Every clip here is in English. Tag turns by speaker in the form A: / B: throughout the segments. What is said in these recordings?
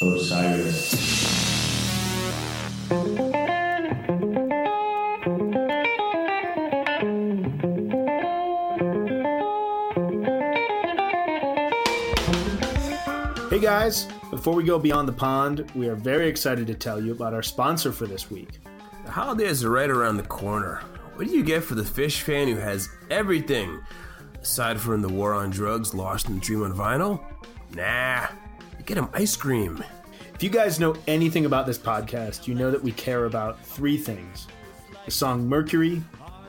A: Osiris.
B: Hey guys, before we go beyond the pond, we are very excited to tell you about our sponsor for this week.
C: The holidays are right around the corner. What do you get for the Phish fan who has everything? Aside from the war on drugs, Lost in the Dream on vinyl? Nah, you get him ice cream.
B: If you guys know anything about this podcast, you know that we care about three things the song Mercury,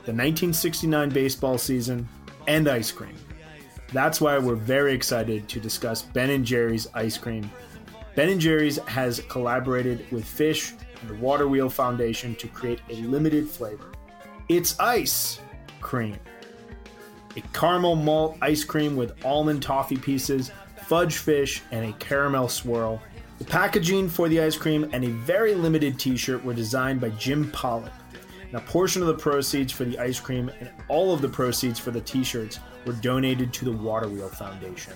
B: the 1969 baseball season, and ice cream. That's why we're very excited to discuss Ben and Jerry's ice cream. Ben and Jerry's has collaborated with Phish and the Water Wheel Foundation to create a limited flavor. It's ice cream. A caramel malt ice cream with almond toffee pieces, fudge fish, and a caramel swirl. The packaging for the ice cream and a very limited t shirt were designed by Jim Pollock. And a portion of the proceeds for the ice cream and all of the proceeds for the t shirts were donated to the Water Wheel Foundation.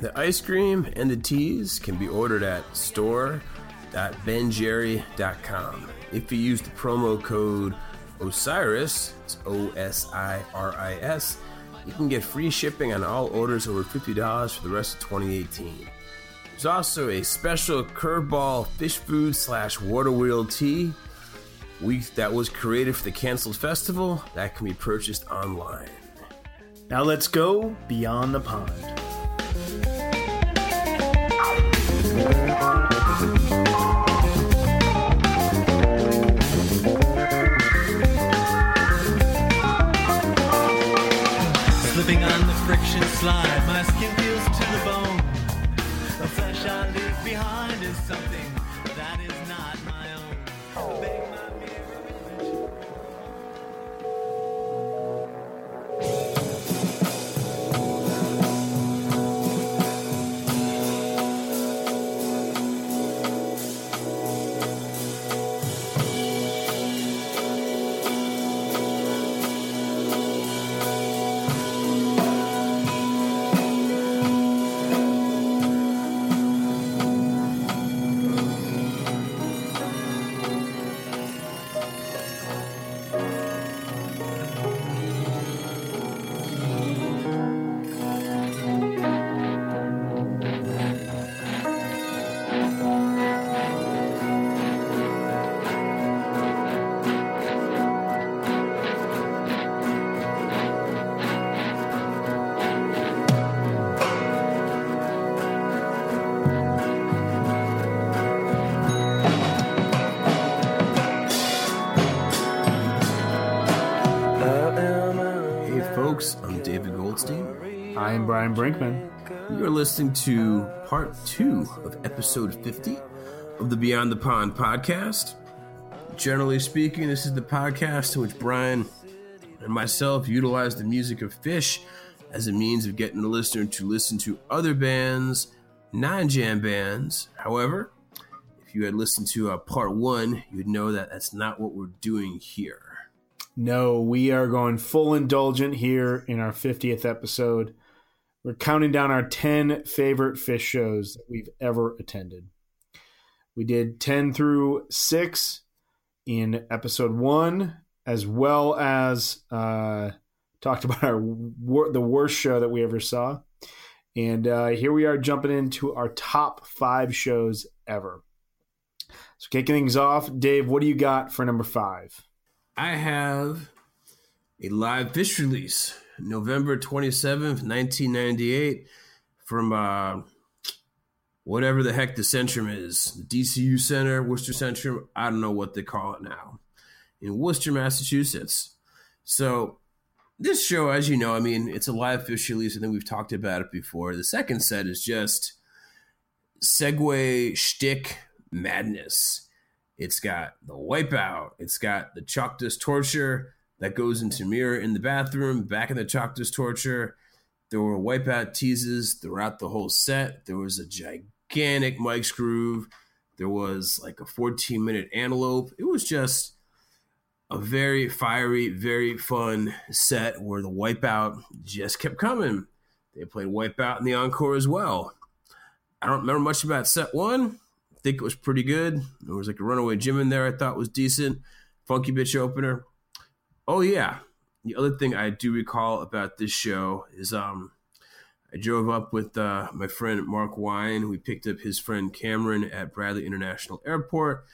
C: The ice cream and the teas can be ordered at store.benjerry.com. If you use the promo code OSIRIS, it's O S I R I S, you can get free shipping on all orders over $50 for the rest of 2018. There's also a special curveball Phish food slash water wheel tea that was created for the canceled festival that can be purchased online.
B: Now let's go beyond the pond.
D: Slide,
B: Brian Brinkman.
C: You are listening to part two of episode 50 of the Beyond the Pond podcast. Generally speaking, this is the podcast in which Brian and myself utilize the music of Phish as a means of getting the listener to listen to other bands, non jam bands. However, if you had listened to uh, part one, you'd know that that's not what we're doing here.
B: No, we are going full indulgent here in our 50th episode. We're counting down our 10 favorite Phish shows that we've ever attended. We did 10 through 6 in episode 1, as well as uh, talked about our the worst show that we ever saw. And uh, here we are jumping into our top five shows ever. So, kicking things off, Dave, what do you got for number five?
C: I have a live Phish release, November 27th, 1998, from uh, whatever the heck the Centrum is, the DCU Center, Worcester Centrum. I don't know what they call it now, in Worcester, Massachusetts. So, this show, as you know, I mean, it's a live Phish release. I think we've talked about it before. The second set is just Segway shtick madness. It's got the wipeout. It's got the Choctaw torture that goes into mirror in the bathroom, back in the Chalk Dust Torture. There were wipeout teases throughout the whole set. There was a gigantic Mike's groove. There was like a 14 minute antelope. It was just a very fiery, very fun set where the wipeout just kept coming. They played wipeout in the encore as well. I don't remember much about set one I think it was pretty good. There was like a Runaway Jim in there I thought was decent. Funky bitch opener. Oh yeah. The other thing I do recall about this show is um I drove up with uh, my friend Mark Wine. We picked up his friend Cameron at Bradley International Airport,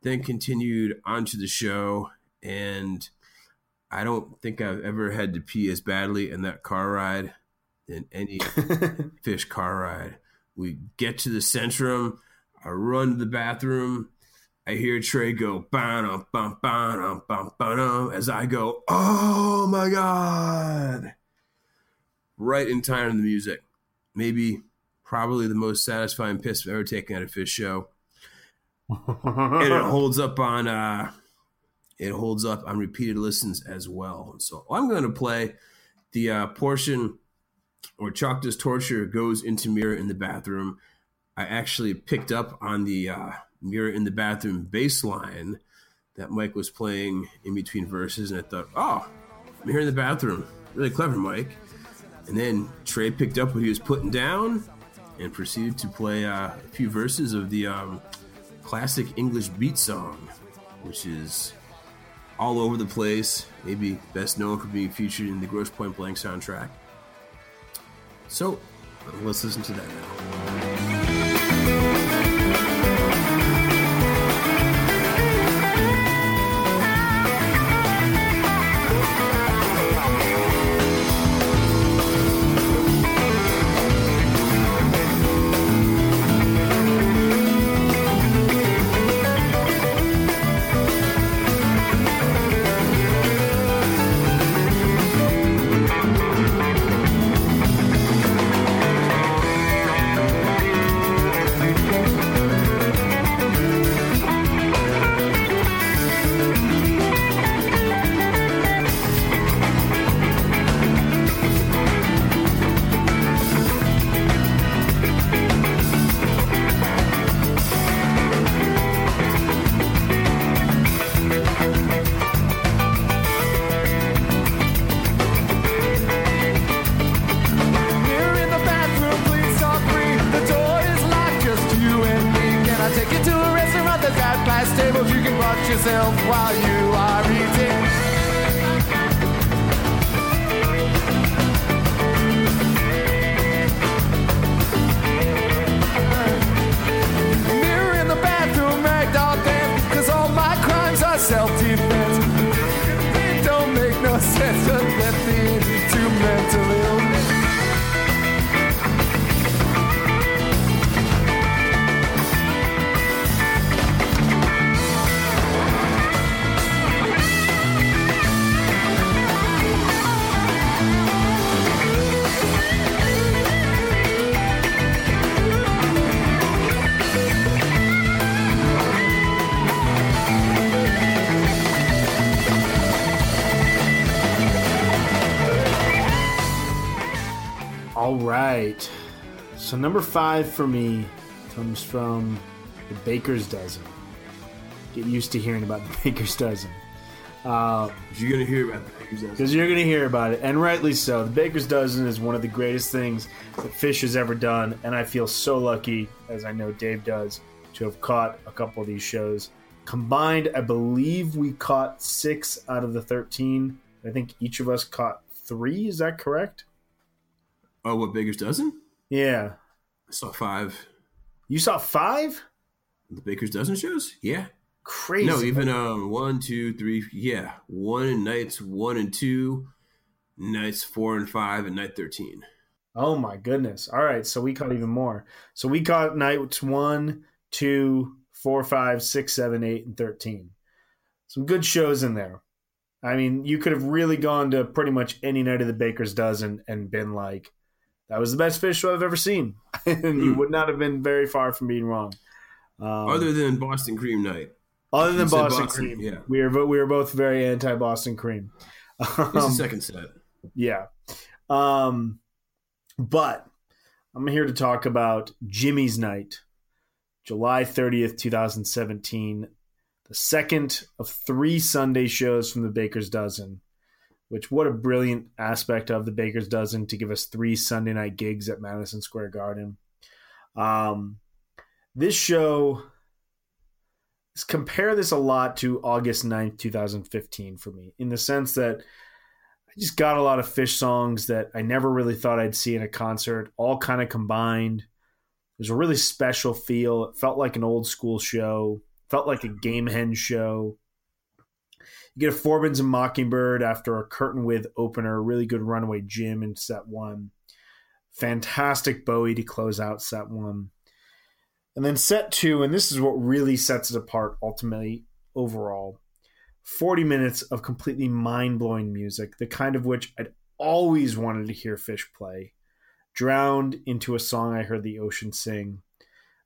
C: then continued onto the show. And I don't think I've ever had to pee as badly in that car ride than any Phish car ride. We get to the Centrum. I run to the bathroom. I hear Trey go bam bam bam bam bam as I go, oh my god! Right in time to the music. Maybe, probably the most satisfying piss I've ever taken at a Phish show, and it holds up on uh, it holds up on repeated listens as well. So I'm going to play the uh, portion where Does Torture goes into mirror in the bathroom. I actually picked up on the uh, mirror in the bathroom bass line that Mike was playing in between verses, and I thought, oh, I'm here in the bathroom. Really clever, Mike. And then Trey picked up what he was putting down and proceeded to play uh, a few verses of the um, classic English beat song, which is all over the place, maybe best known for being featured in the Grosse Pointe Blank soundtrack. So let's listen to that now.
B: Right. So number five for me comes from the Baker's Dozen. Get used to hearing about the Baker's Dozen.
C: Uh, you're gonna hear about the Baker's Dozen.
B: Because you're going to hear about it, and rightly so. The Baker's Dozen is one of the greatest things that Phish has ever done, and I feel so lucky, as I know Dave does, to have caught a couple of these shows. Combined, I believe we caught six out of the 13. I think each of us caught three. Is that correct?
C: Oh, what Baker's Dozen?
B: Yeah.
C: I saw five.
B: You saw five?
C: The Baker's Dozen shows? Yeah.
B: Crazy.
C: No, even um one, two, three, yeah. One in nights one and two, nights four and five, and night thirteen.
B: Oh my goodness. All right, so we caught even more. So we caught nights one, two, four, five, six, seven, eight, and thirteen. Some good shows in there. I mean, you could have really gone to pretty much any night of the Baker's Dozen and been like, "That was the best Phish show I've ever seen," and you would not have been very far from being wrong. Um,
C: Other than Boston Cream Night.
B: other than Boston,
C: Boston,
B: Cream,
C: yeah.
B: we are we were both very anti Boston Cream.
C: It's
B: Um,
C: the second set.
B: Yeah. Um, but I'm here to talk about Jimmy's Night, July 30th, 2017, the second of three Sunday shows from the Baker's Dozen. Which, what a brilliant aspect of the Baker's Dozen to give us three Sunday night gigs at Madison Square Garden. Um, this show compare this a lot to August 9th, 2015 for me in the sense that I just got a lot of Phish songs that I never really thought I'd see in a concert, all kind of combined. It was a really special feel. It felt like an old school show, felt like a Gamehendge show. You get a Forbins and Mockingbird after a curtain with opener, really good Runaway Jim in set one. Fantastic Bowie to close out set one. And then set two, and this is what really sets it apart ultimately overall 40 minutes of completely mind blowing music, the kind of which I'd always wanted to hear Phish play, drowned into a song I heard the ocean sing,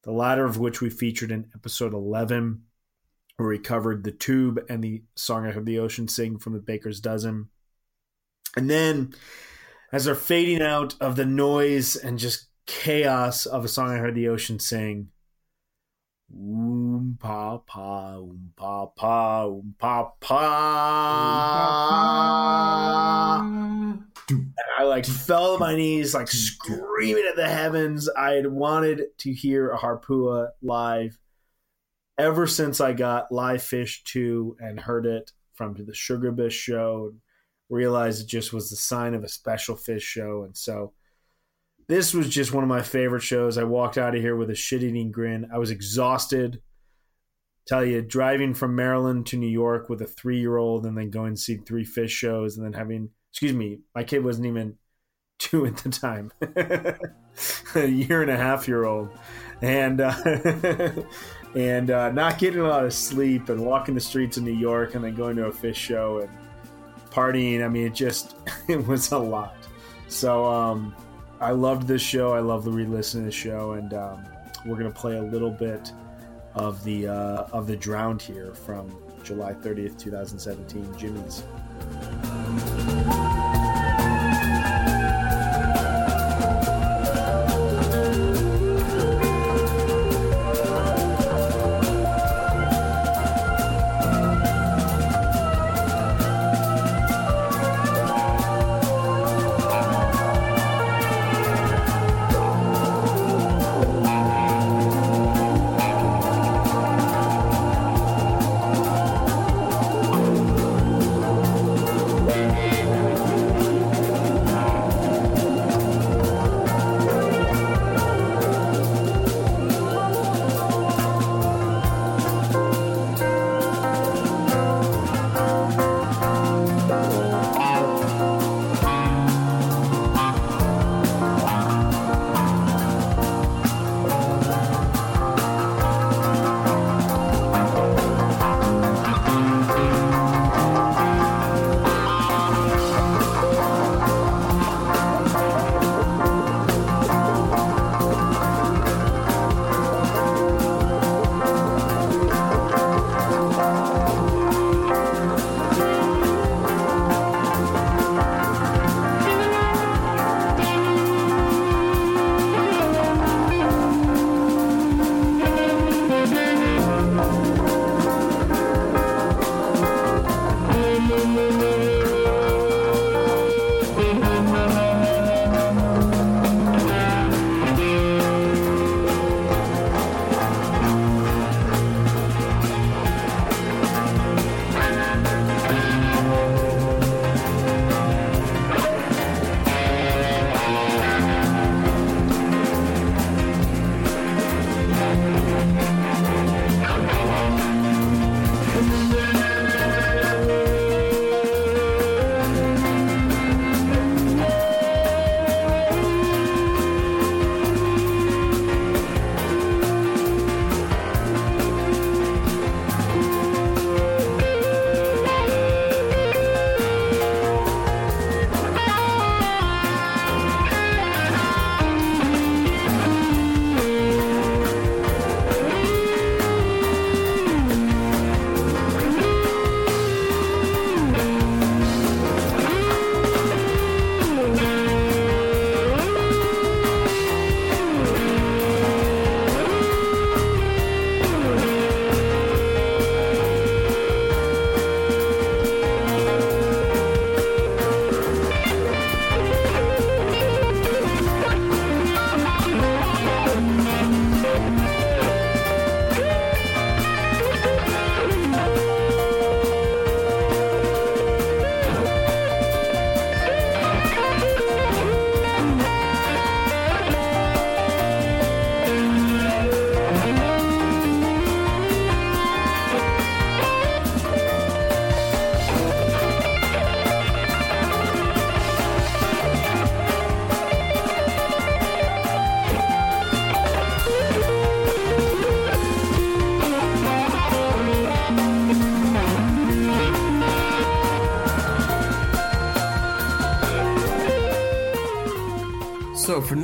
B: the latter of which we featured in episode 11, where we covered The Tube and the song I heard the ocean sing from the Baker's Dozen. And then, as they're fading out of the noise and just chaos of a song I heard the ocean sing, Oom pa pa, oom pa pa, oom pa pa. And I like fell on my knees, like screaming at the heavens. I had wanted to hear a Harpua live ever since I got Live Phish 2 and heard it from the Sugarbush show. Realized it just was the sign of a special Phish show. And so this was just one of my favorite shows. I walked out of here with a shit eating grin. I was exhausted. Tell you, driving from Maryland to New York with a three year old and then going to see three Phish shows and then having, excuse me, my kid wasn't even two at the time, a year and a half year old, and uh, and uh, not getting a lot of sleep and walking the streets of New York and then going to a Phish show and partying. I mean, it just it was a lot. So um, I loved this show. I love the re-listen to the show, and um, we're gonna play a little bit of the uh, of the drowned here from July 30th, 2017, Jimmy's.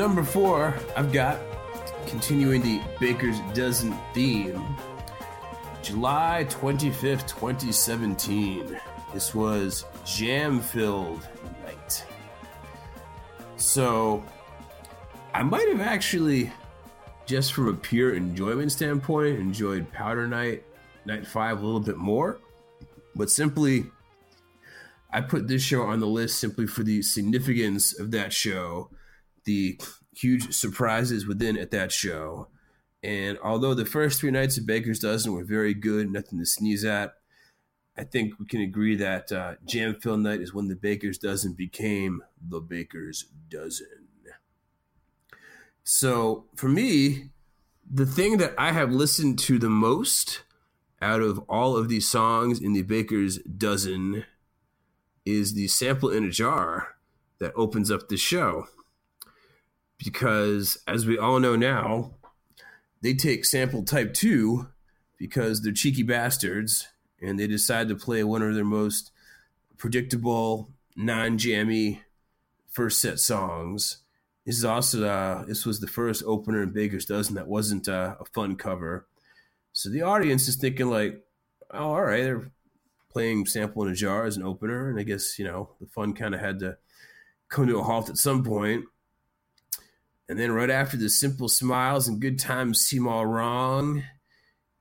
C: Number four, I've got continuing the Baker's Dozen theme. July 25th, 2017. This was jam filled night. So I might have actually, just from a pure enjoyment standpoint, enjoyed Powder Night, Night 5 a little bit more. But simply, I put this show on the list simply for the significance of that show, the huge surprises within at that show. And although the first three nights of Baker's Dozen were very good, nothing to sneeze at, I think we can agree that uh, Jam Fill Night is when the Baker's Dozen became the Baker's Dozen. So for me, the thing that I have listened to the most out of all of these songs in the Baker's Dozen is the sample in a jar that opens up the show. Because as we all know now, they take sample type 2 because they're cheeky bastards and they decide to play one of their most predictable, non-jammy first set songs. This is also uh, this was the first opener in Baker's Dozen that wasn't uh, a fun cover. So the audience is thinking like, oh, all right, they're playing sample in a jar as an opener, and I guess you know the fun kind of had to come to a halt at some point. And then right after the simple smiles and good times seem all wrong,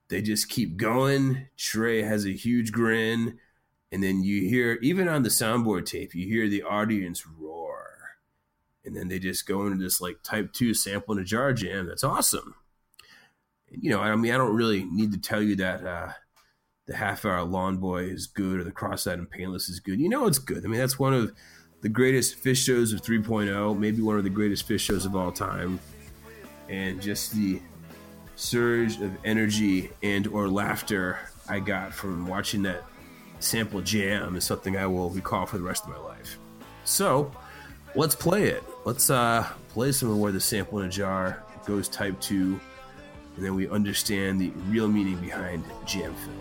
C: they just keep going. Trey has a huge grin, and then you hear even on the soundboard tape, you hear the audience roar, and then they just go into this like type two sample in a jar jam. That's awesome. You know, I mean, I don't really need to tell you that uh, the half hour Lawn Boy is good or the Cross Eyed and Painless is good. You know, it's good. I mean, that's one of the greatest Phish shows of 3.0, maybe one of the greatest Phish shows of all time. And just the surge of energy and or laughter I got from watching that sample jam is something I will recall for the rest of my life. So, let's play it. Let's uh, play some of where the sample in a jar goes type 2 and then we understand the real meaning behind jam fill.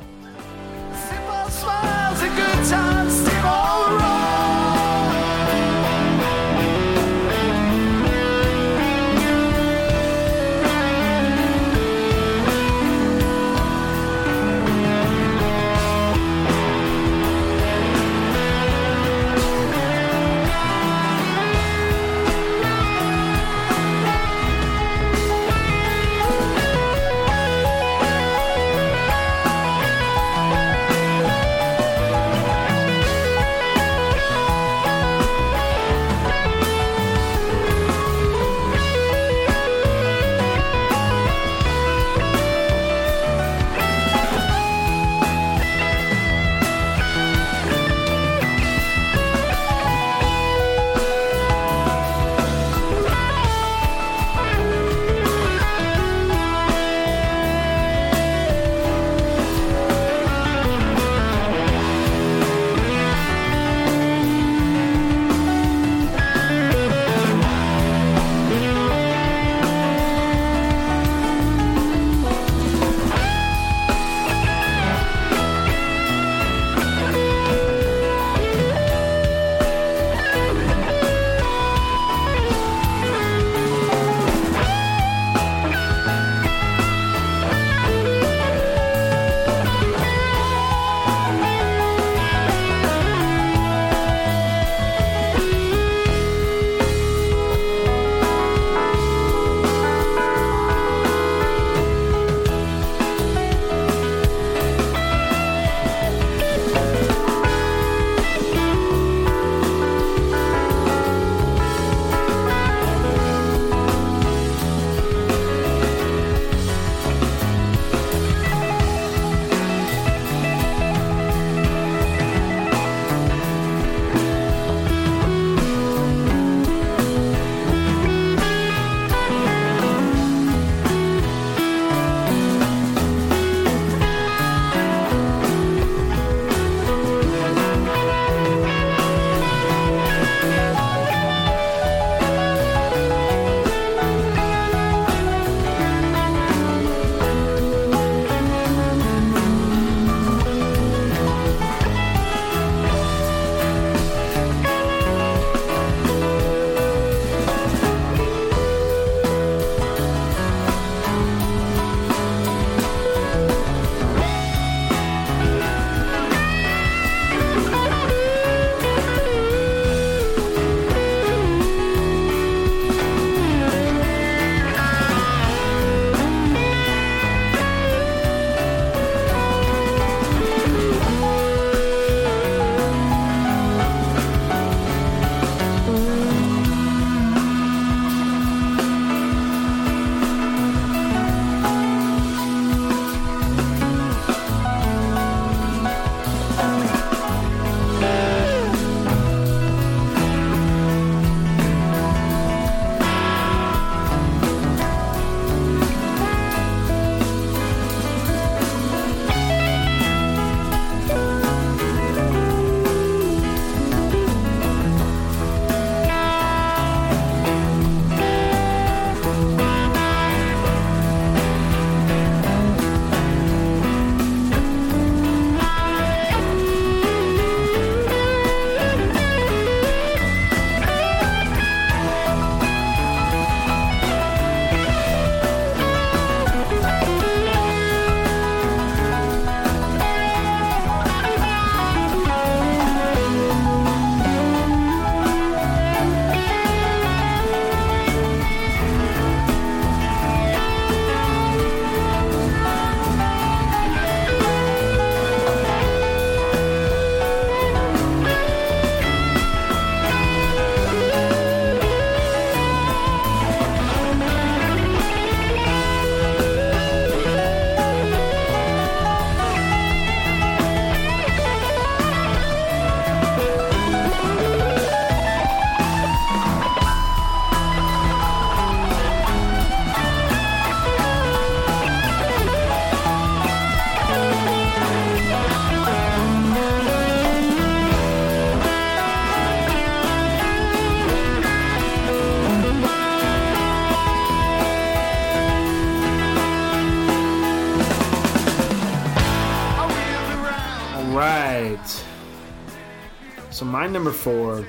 B: Number four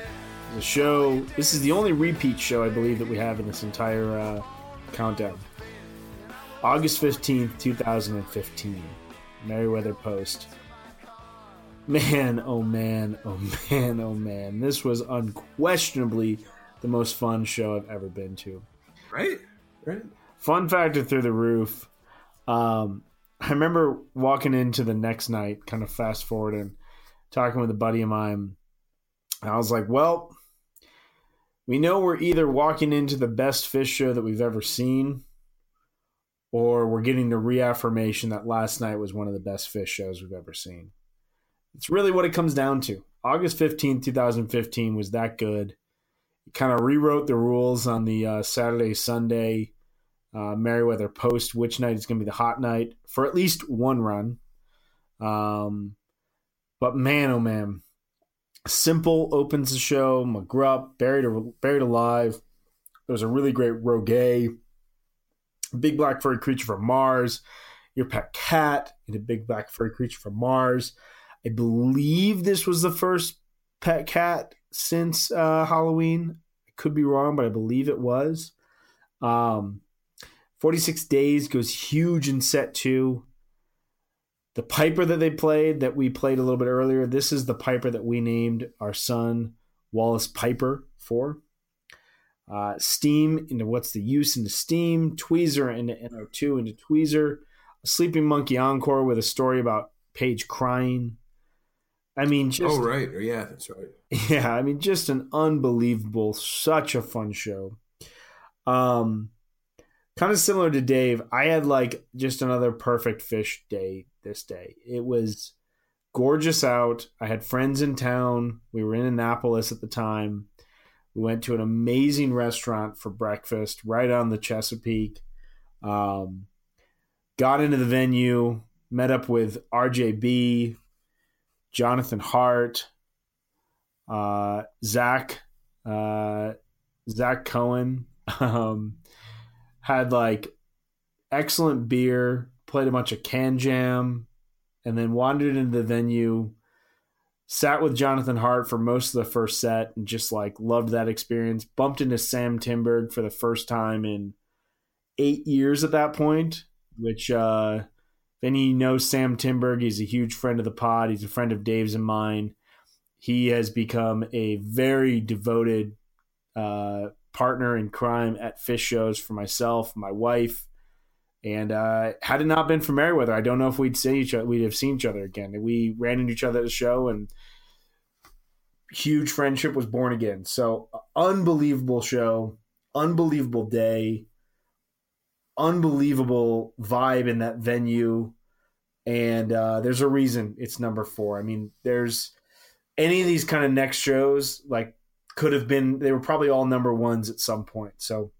B: is a show. This is the only repeat show I believe that we have in this entire uh, countdown. August fifteenth, two thousand and fifteen. Merriweather Post. Man, oh man, oh man, oh man. This was unquestionably the most fun show I've ever been to.
C: Right? Right?
B: Fun factor through the roof. Um, I remember walking into the next night, kind of fast forwarding, talking with a buddy of mine. I was like, well, we know we're either walking into the best Phish show that we've ever seen, or we're getting the reaffirmation that last night was one of the best Phish shows we've ever seen. It's really what it comes down to. August 15th, 2015 was that good. It kind of rewrote the rules on the uh, Saturday, Sunday uh, Merriweather Post, which night is going to be the hot night for at least one run. Um, but man, oh man, Simple opens the show. McGrupp buried buried alive. There was a really great Rogue, big black furry creature from Mars. Your pet cat and a big black furry creature from Mars. I believe this was the first pet cat since uh, Halloween. I could be wrong, but I believe it was. Um, 46 Days goes huge in set two. The Piper that they played, that we played a little bit earlier, this is the Piper that we named our son Wallace Piper for. Uh, steam into what's the use into Steam, Tweezer into NO2 into Tweezer, a Sleeping Monkey Encore with a story about Page crying. I mean, just,
C: oh, right. Yeah, that's right.
B: Yeah, I mean, just an unbelievable, such a fun show. Um, kind of similar to Dave, I had like just another perfect Phish day this day. It was gorgeous out. I had friends in town. We were in Annapolis at the time. We went to an amazing restaurant for breakfast right on the Chesapeake. Um, got into the venue, met up with RJB, Jonathan Hart, uh, Zach, uh, Zach Cohen. Um, had like excellent beer, played a bunch of can jam, and then wandered into the venue. Sat with Jonathan Hart for most of the first set and just like loved that experience. Bumped into Sam Timberg for the first time in eight years at that point, which uh if any knows Sam Timberg, he's a huge friend of the pod. He's a friend of Dave's and mine. He has become a very devoted uh, partner in crime at Phish shows for myself, my wife, and uh, had it not been for Merriweather, I don't know if we'd see each other. We'd have seen each other again. We ran into each other at the show, and huge friendship was born again. So unbelievable show, unbelievable day, unbelievable vibe in that venue, and uh, there's a reason it's number four. I mean, there's any of these kind of next shows like could have been they were probably all number ones at some point. So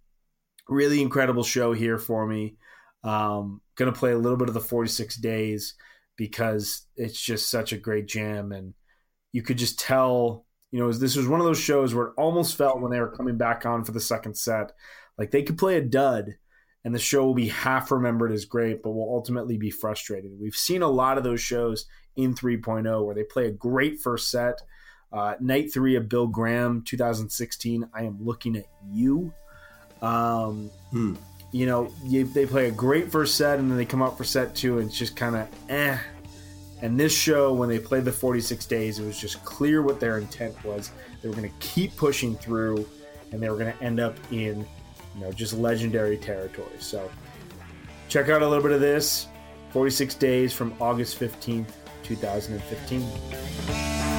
B: really incredible show here for me. Um, gonna play a little bit of the 46 days because it's just such a great jam and you could just tell you know this was one of those shows where it almost felt when they were coming back on for the second set like they could play a dud and the show will be half remembered as great but will ultimately be frustrated we've seen a lot of those shows in 3.0 where they play a great first set uh, night three of Bill Graham, 2016. I am looking at you. Um,
C: Hmm.
B: You know, you, they play a great first set, and then they come up for set two, and it's just kind of eh. And this show, when they played the 46 days, it was just clear what their intent was. They were going to keep pushing through, and they were going to end up in, you know, just legendary territory. So, check out a little bit of this 46 days from August 15th, 2015.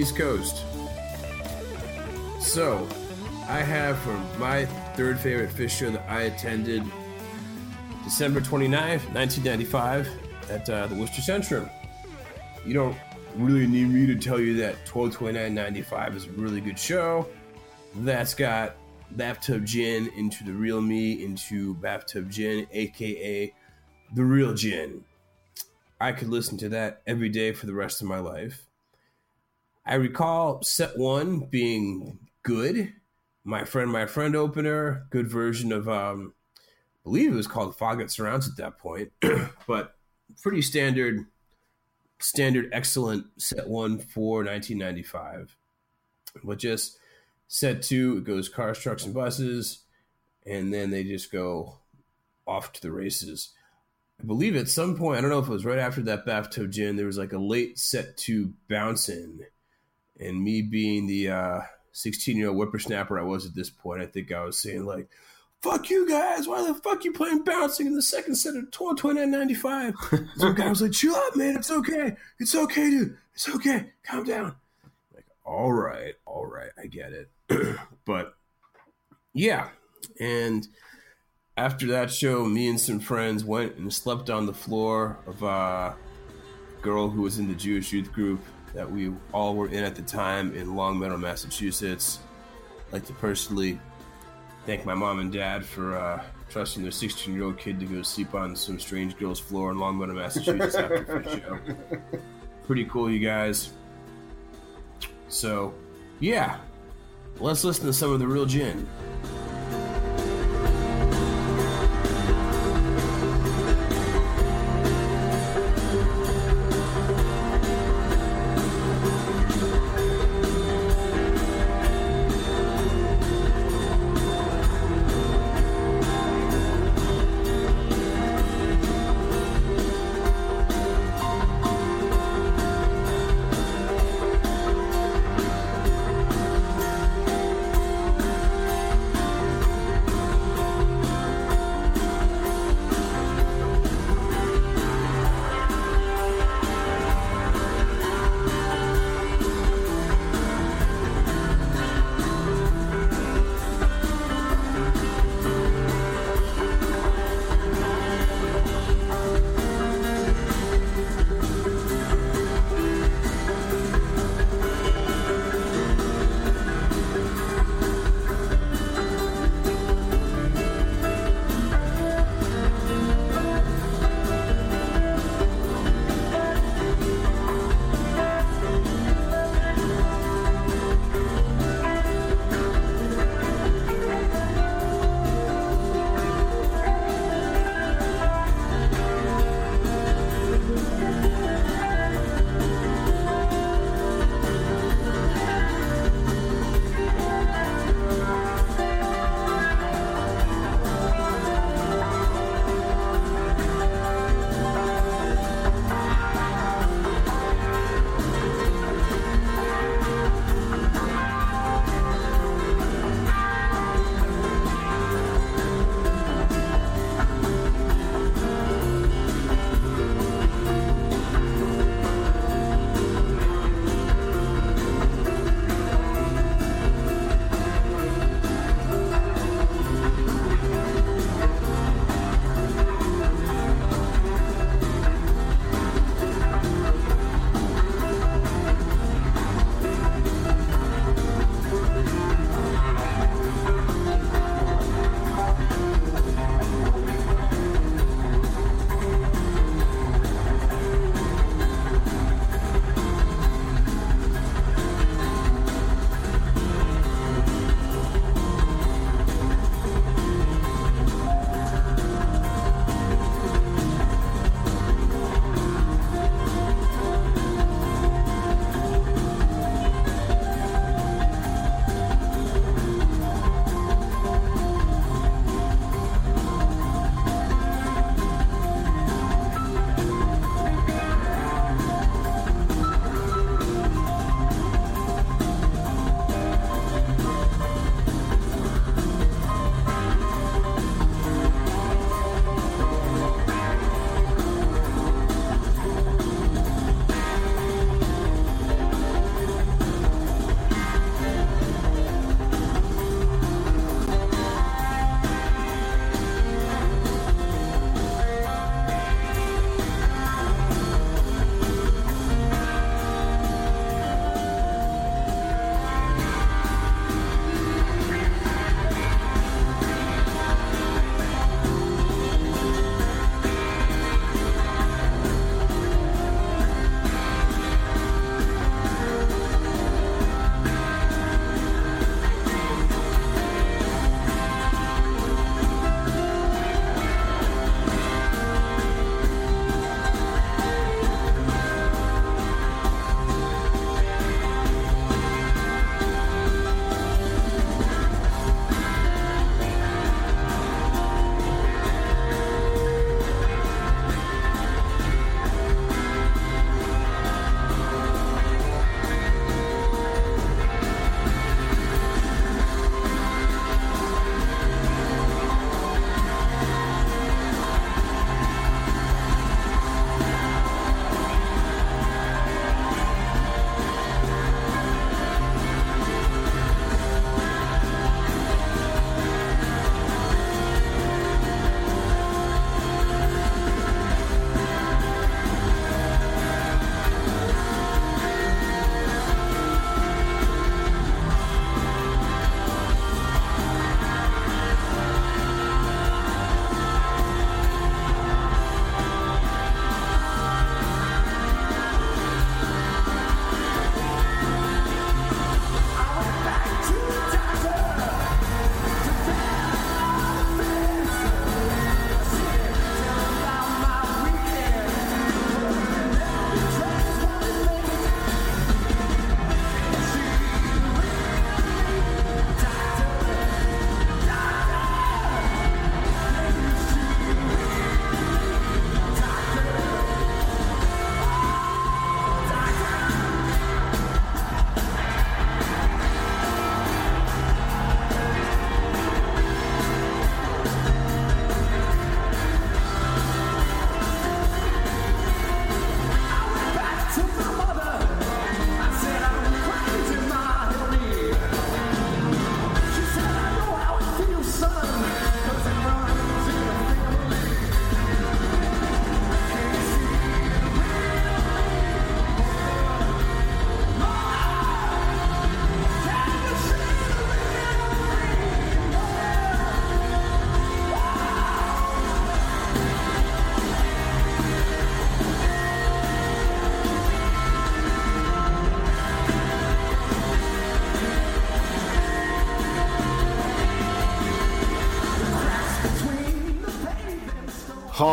C: East Coast. So, I have for my third favorite Phish show that I attended December 29th, 1995, at uh, the Worcester Centrum. You don't really need me to tell you that 1229.95 is a really good show. That's got Bathtub Gin into the real me, into Bathtub Gin, aka the real gin. I could listen to that every day for the rest of my life. I recall set one being good. My friend, my friend opener, good version of, um, I believe it was called Fog That Surrounds at that point, but pretty standard, standard, excellent set one for 1995. But just set two, it goes cars, trucks, and buses, and then they just go off to the races. I believe at some point, I don't know if it was right after that bathtub gin, there was like a late set two bouncing. And me being the uh, 16 year old whippersnapper I was at this point, I think I was saying, like, fuck you guys, why the fuck you playing bouncing in the second set of 12 29.95? Some guy was like, chill out, man, it's okay. It's okay, dude. It's okay. Calm down. Like, all right, all right, I get it. but yeah, and after that show, me and some friends went and slept on the floor of a girl who was in the Jewish youth group that we all were in at the time in Longmeadow, Massachusetts. I'd like to personally thank my mom and dad for uh, trusting their 16 year old kid to go sleep on some strange girl's floor in Longmeadow, Massachusetts after the show. Pretty cool, you guys. So, yeah, let's listen to some of the real gin.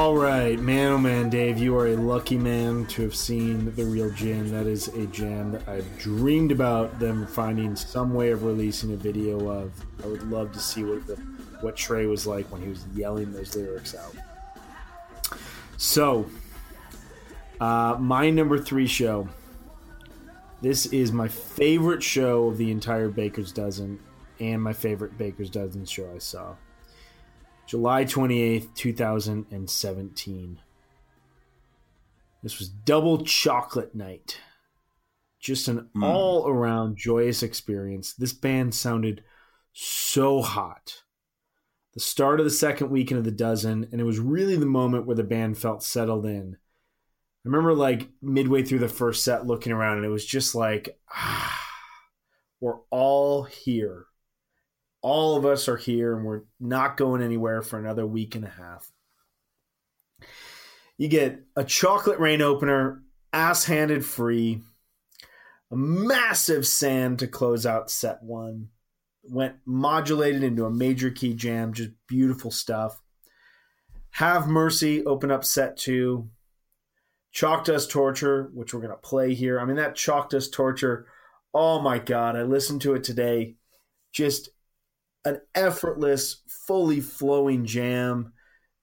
B: All right, man, oh man, Dave, you are a lucky man to have seen the real jam. That is a jam that I've dreamed about them finding some way of releasing a video of. I would love to see what the what Trey was like when he was yelling those lyrics out. So, uh, my number three show. This is my favorite show of the entire Baker's Dozen, and my favorite Baker's Dozen show I saw. July 28th, 2017. This was Double Chocolate Night. Just an
C: Mm.
B: all around joyous experience. This band sounded so hot. The start of the second weekend of the dozen, and it was really the moment where the band felt settled in. I remember like midway through the first set looking around, and it was just like, ah, we're all here all of us are here and we're not going anywhere for another week and a half. You get a chocolate rain opener, ass handed free, a massive sand to close out set one. Went modulated into a major key jam, just beautiful stuff. Have Mercy open up set two. Chalk Dust Torture, which we're going to play here. I mean, that Chalk Dust Torture, oh my God, I listened to it today. Just an effortless, fully flowing jam.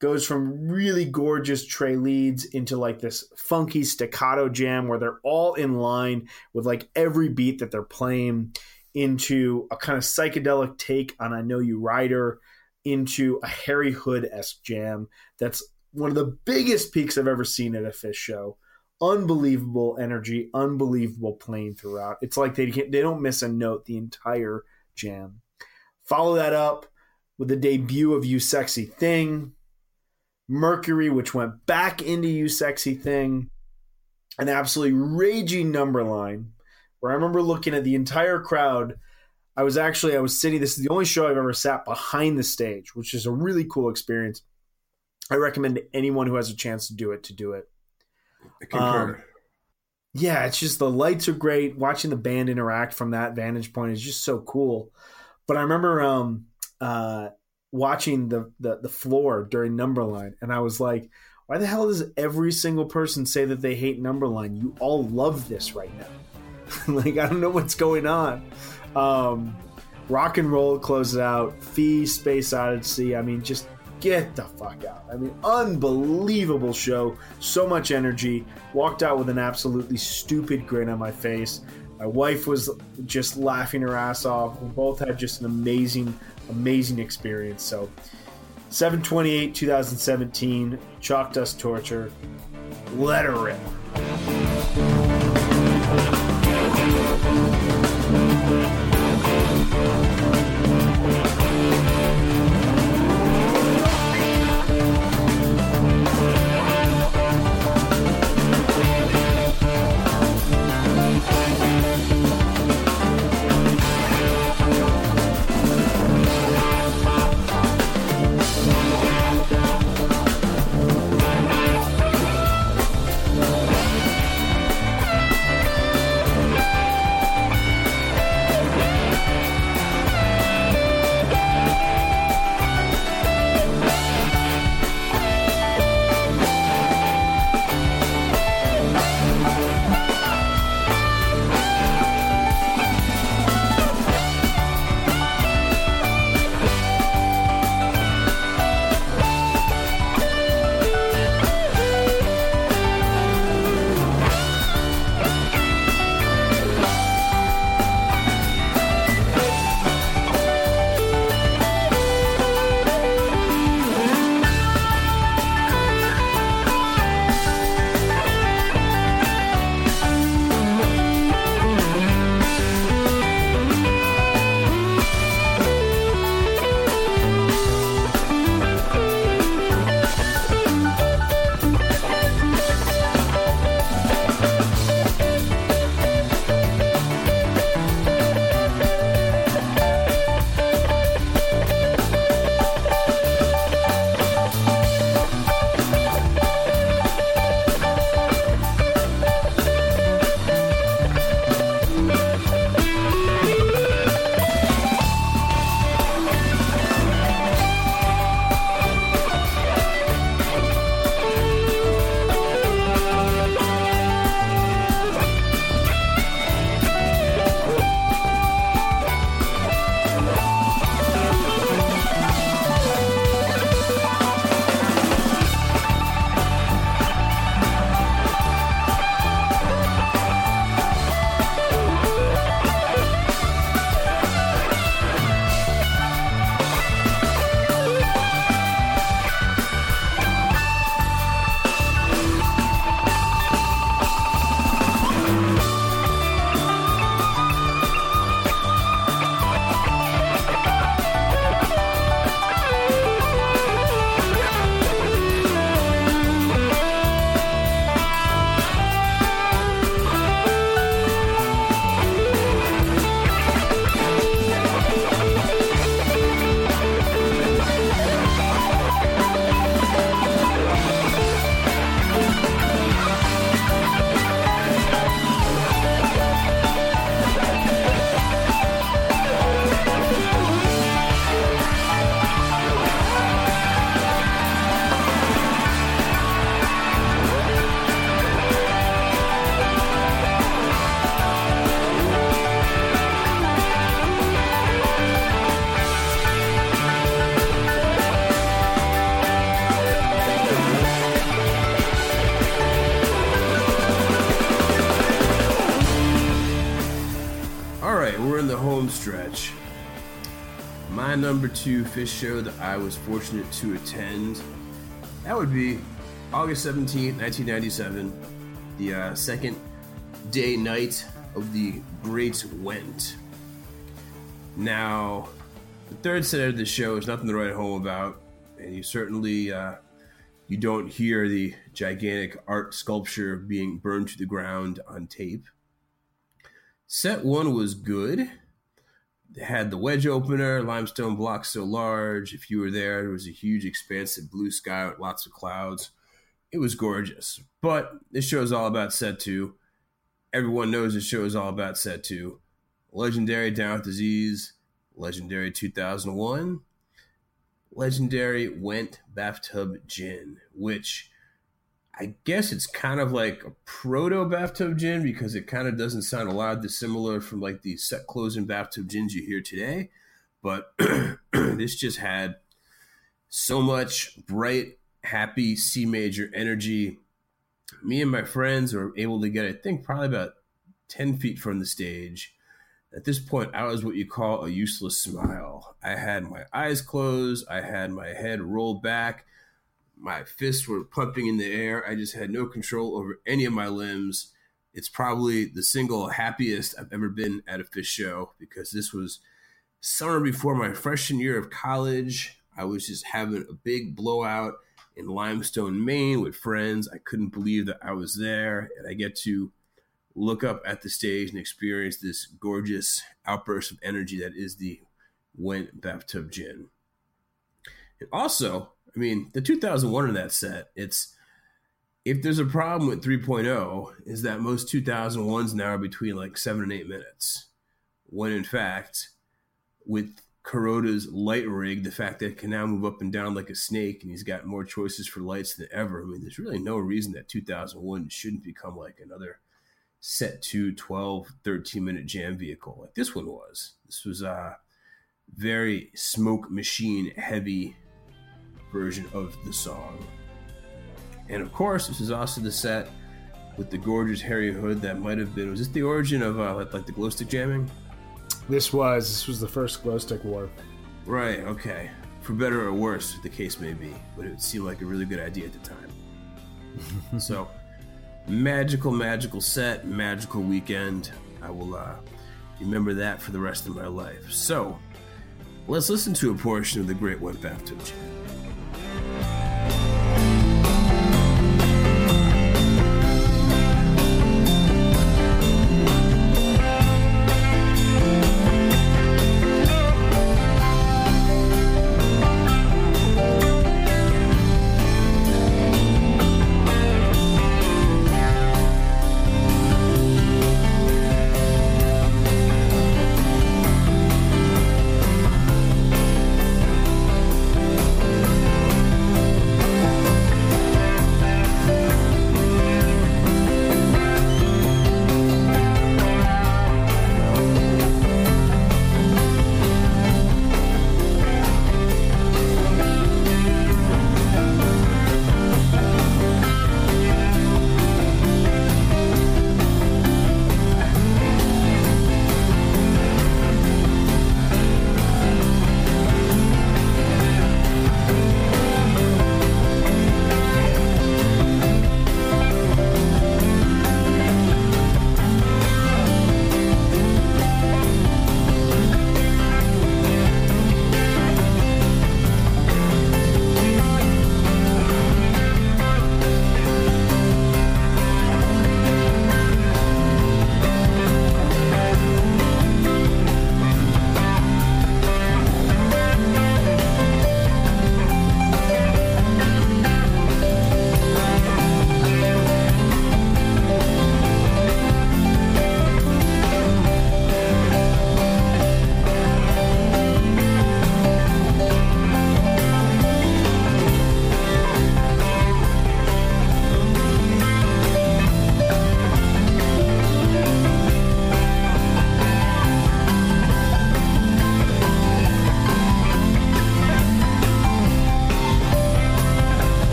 B: Goes from really gorgeous Trey leads into like this funky staccato jam where they're all in line with like every beat that they're playing into a kind of psychedelic take on I Know You Rider into a Harry Hood esque jam. That's one of the biggest peaks I've ever seen at a Phish show. Unbelievable energy, unbelievable playing throughout. It's like they they don't miss a note the entire jam. Follow that up with the debut of You Sexy Thing, Mercury, which went back into You Sexy Thing, an absolutely raging number line where I remember looking at the entire crowd. I was actually I was sitting. This is the only show I've ever sat behind the stage, which is a really cool experience. I recommend to anyone who has a chance to do it to do it. Um, Yeah, it's just the lights are great. Watching the band interact from that vantage point is just so cool. But I remember um, uh, watching the, the the floor during Numberline, and I was like, "Why the hell does every single person say that they hate Numberline? You all love this right now. like I don't know what's going on." Um, rock and roll closes out. Fee Space Odyssey. I mean, just get the fuck out. I mean, unbelievable show. So much energy. Walked out with an absolutely stupid grin on my face. My wife was just laughing her ass off. We both had just an amazing, amazing experience. So, 728 2017, Chalk Dust Torture. Let her rip.
C: Two Phish show that I was fortunate to attend, that would be August 17th, 1997, the uh, second day night of the Great Went. Now, the third set of the show is nothing to write home about, and you certainly uh, you don't hear the gigantic art sculpture being burned to the ground on tape. Set one was good. They had the wedge opener, limestone blocks so large. If you were there, there was a huge, expansive blue sky with lots of clouds. It was gorgeous. But this show is all about set two. Everyone knows this show is all about set two. Legendary Down with Disease, Legendary 2001, Legendary Went Bathtub Gin, which I guess it's kind of like a proto bathtub gin because it kind of doesn't sound a lot dissimilar from like the set closing bathtub gins you hear today. But this just had so much bright, happy C major energy. Me and my friends were able to get, I think, probably about 10 feet from the stage. At this point, I was what you call a useless smile. I had my eyes closed, I had my head rolled back my fists were pumping in the air. I just had no control over any of my limbs. It's probably the single happiest I've ever been at a Phish show because this was summer before my freshman year of college. I was just having a big blowout in Limestone, Maine with friends. I couldn't believe that I was there and I get to look up at the stage and experience this gorgeous outburst of energy that is the Went Bathtub Gin. And also, I mean, the 2001 in that set, it's if there's a problem with 3.0 is that most 2001s now are between like 7 and 8 minutes. When in fact, with Kuroda's light rig, the fact that it can now move up and down like a snake and he's got more choices for lights than ever, I mean, there's really no reason that 2001 shouldn't become like another set 2 12 13 minute jam vehicle like this one was. This was a very smoke machine heavy version of the song. And of course, this is also the set with the gorgeous Harry Hood that might have been. Was this the origin of uh, like, like the glow stick jamming?
B: This was this was the first glow stick war.
C: Right. Okay. For better or worse, the case may be, but it seemed like a really good idea at the time. so, magical, magical set, magical weekend. I will uh, remember that for the rest of my life. So, let's listen to a portion of the Great Went Bathtub Jam.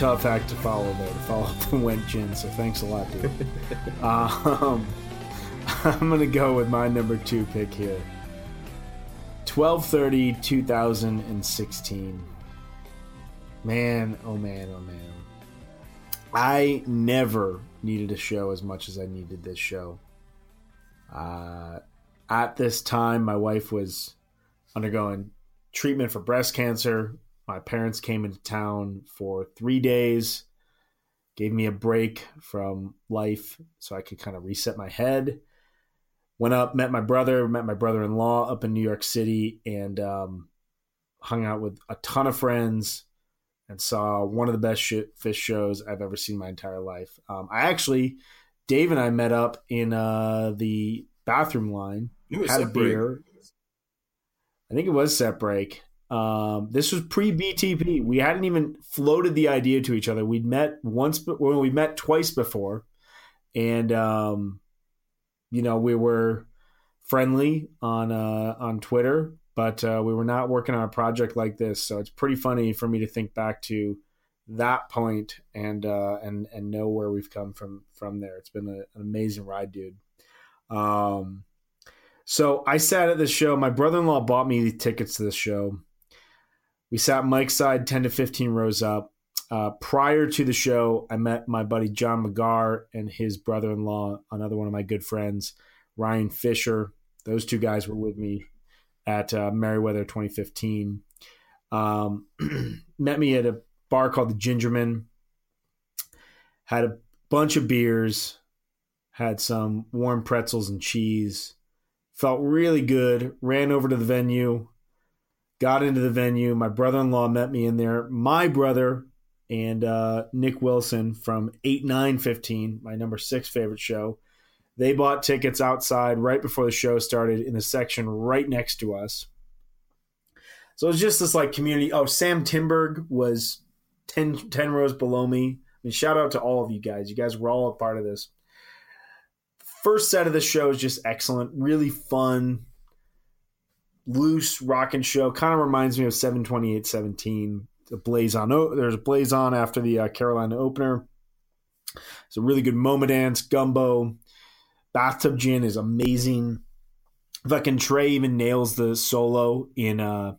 B: Tough act to follow there to follow up the Went Gin. So thanks a lot, dude. um, I'm gonna go with my number two pick here. 1230 2016. Man, oh man, oh man. I never needed a show as much as I needed this show. Uh, at this time, my wife was undergoing treatment for breast cancer. My parents came into town for three days, gave me a break from life so I could kind of reset my head. Went up, met my brother, met my brother in law up in New York City, and um, hung out with a ton of friends and saw one of the best sh- Phish shows I've ever seen my entire life. Um, I actually, Dave and I met up in uh, the bathroom line, had a
C: set break.
B: beer. I think it was set break. Um, this was pre BTP. We hadn't even floated the idea to each other. We'd met once, but well, we met twice before, and um, you know we were friendly on uh, on Twitter, but uh, we were not working on a project like this. So it's pretty funny for me to think back to that point and uh, and and know where we've come from from there. It's been a, an amazing ride, dude. Um, so I sat at this show. My brother in law bought me the tickets to this show. We sat Mike's side, ten to fifteen rows up. Uh, prior to the show, I met my buddy John McGar and his brother in law, another one of my good friends, Ryan Fisher. Those two guys were with me at uh, Merriweather 2015. Um, met me at a bar called the Gingerman. Had a bunch of beers, had some warm pretzels and cheese. Felt really good. Ran over to the venue, got into the venue. My brother in law met me in there. My brother and uh, Nick Wilson from 8915, my number six favorite show. They bought tickets outside right before the show started in the section right next to us. So it was just this like community. Oh, Sam Timberg was 10, 10 rows below me. I mean, shout out to all of you guys. You guys were all a part of this. First set of the show is just excellent, really fun, loose rocking show. Kind of reminds me of 72817. The Blaze on. There's a Blaze on after the uh, Carolina opener. It's a really good moment dance. Gumbo. Bathtub Gin is amazing. Fucking Trey even nails the solo in uh,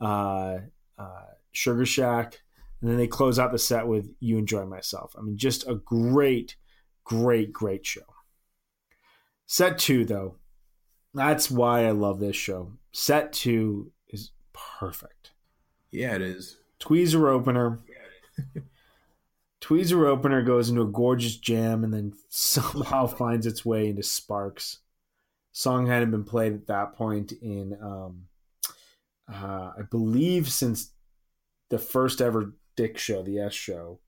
B: uh, uh, Sugar Shack. And then they close out the set with You Enjoy Myself. I mean, just a great, great, great show. Set two, though, that's why I love this show. Set two is perfect.
C: Yeah, it is.
B: Tweezer opener. Tweezer opener goes into a gorgeous jam and then somehow finds its way into Sparks. Song hadn't been played at that point in, um, uh, I believe, since the first ever Dick show, the S show,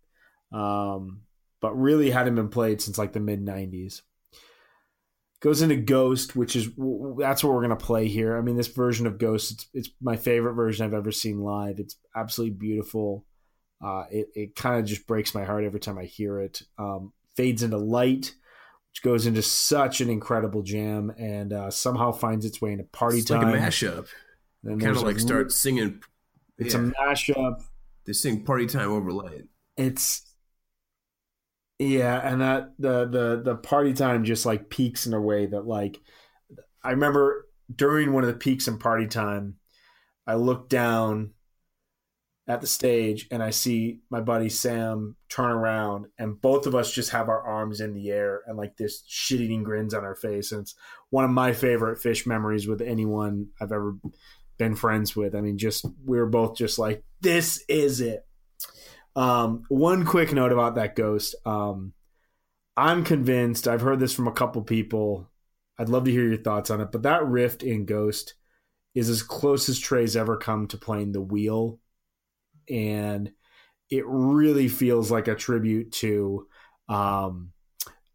B: um, but really hadn't been played since like the mid '90s. Goes into Ghost, which is that's what we're gonna play here. I mean, this version of Ghost, it's, it's my favorite version I've ever seen live. It's absolutely beautiful. Uh, it it kind of just breaks my heart every time I hear it. Um, fades into light, which goes into such an incredible jam, and uh, somehow finds its way into party
C: It's
B: time.
C: like a mashup. Kind of like
B: re-
C: start singing.
B: It's
C: yeah,
B: a mashup.
C: they sing "Party Time" over light.
B: It's yeah, and that the the the party time just like peaks in a way that like I remember during one of the peaks in party time, I looked down at the stage and I see my buddy Sam turn around and both of us just have our arms in the air and like this shit eating grins on our face. And it's one of my favorite Phish memories with anyone I've ever been friends with. I mean, just we were both just like, this is it. Um, one quick note about that ghost. Um, I'm convinced, I've heard this from a couple people. I'd love to hear your thoughts on it, but that rift in Ghost is as close as Trey's ever come to playing the wheel. And it really feels like a tribute to um,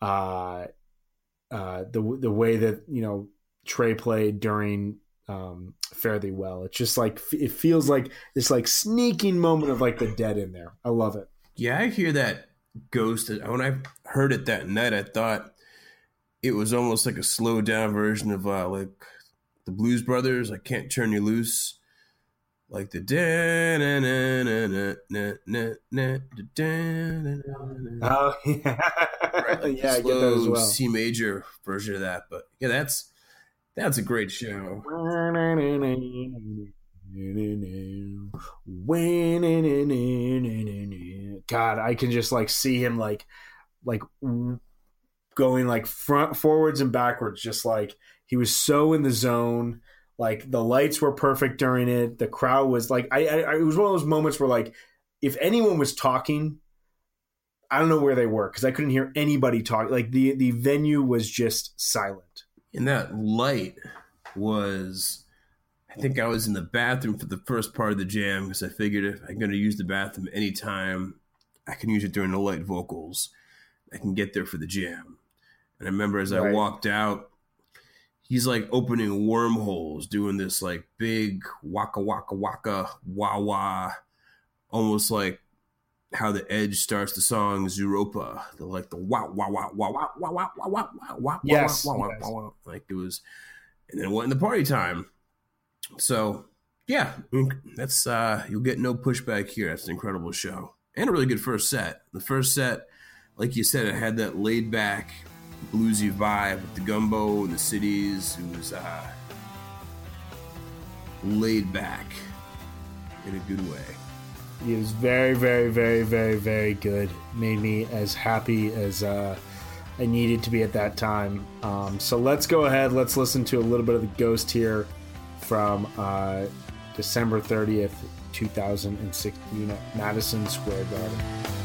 B: uh, uh, the the way that you know Trey played during um, Fare Thee Well. It's just like it feels like this like sneaking moment of like the dead in there. I love it.
C: Yeah, I hear that ghost. When I heard it that night, I thought it was almost like a slowed down version of uh, like the Blues Brothers. I can't turn you loose. like the da na na na na na na da na na
B: Oh yeah,
C: right? Like
B: yeah, I get that as
C: slow
B: well.
C: C major version of that. But yeah, that's that's a great show.
B: God, I can just like see him like like going like front forwards and backwards just like he was so in the zone. Like the lights were perfect during it. The crowd was like I, I, it was one of those moments where like if anyone was talking I don't know where they were because I couldn't hear anybody talk. Like the the venue was just silent
C: And that light was, I think I was in the bathroom for the first part of the jam because I figured if I'm going to use the bathroom anytime, I can use it during the light vocals. I can get there for the jam. And I remember as I walked out, he's like opening wormholes, doing this like big waka waka waka wah wah, almost like how the Edge starts the song Zooropa, the like the wah wah wah wah wah wah wah wah wah wah wah
B: Yes,
C: wah wah
B: yes.
C: wah wah. Like it was, and then it went in the party time. So yeah, that's uh you'll get no pushback here. That's an incredible show and a really good first set. The first set, like you said, it had that laid back bluesy vibe with the gumbo and the cities. It was uh laid back in a good way.
B: He was very, very, very, very, very good. Made me as happy as uh, I needed to be at that time. Um, so let's go ahead. Let's listen to a little bit of the Ghost here from uh, December 30th, 2016 at Madison Square Garden.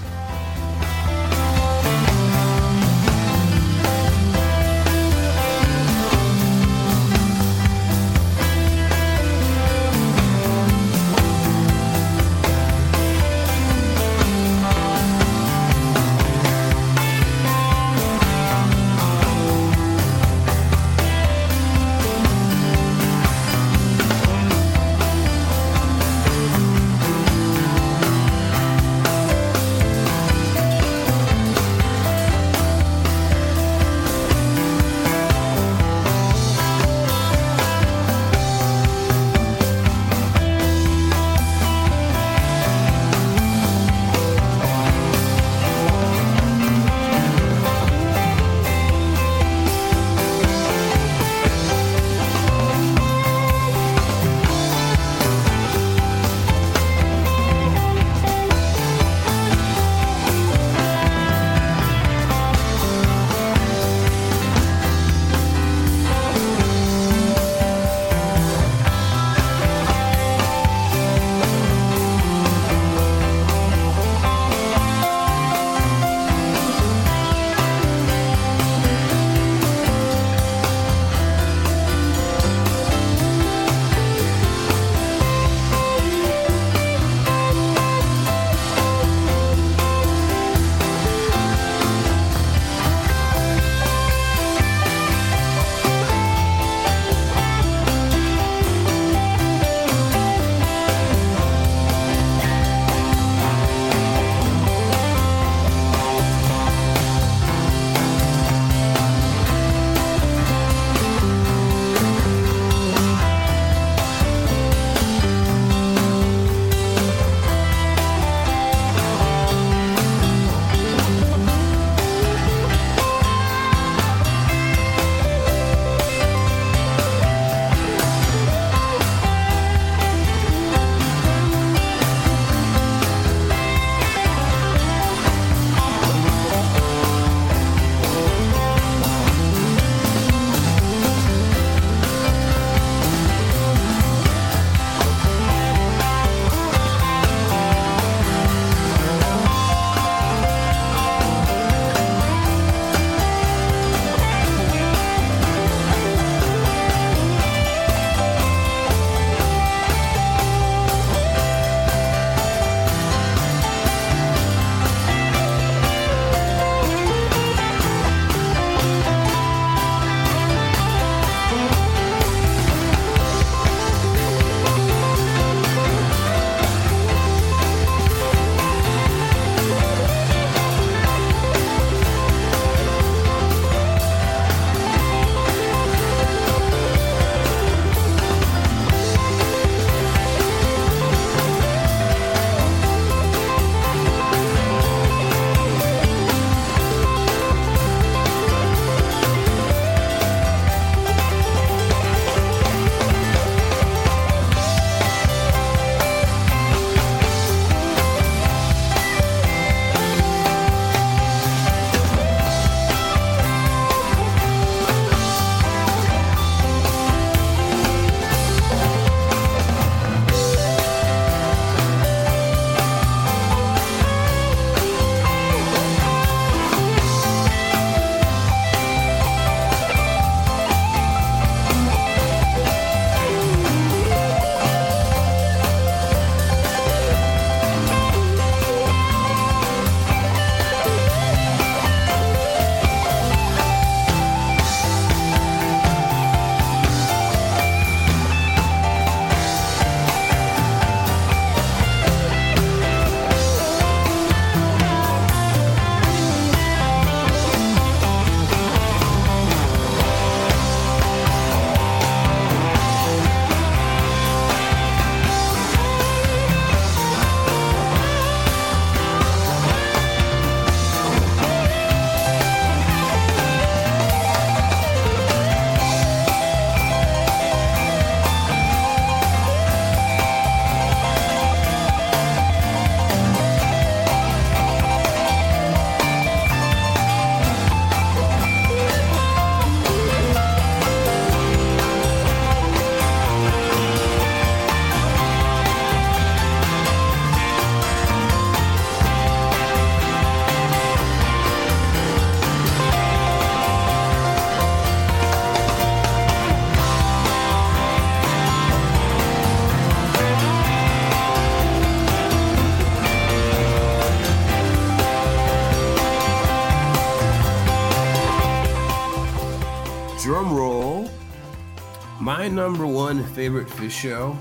C: Number one favorite Phish show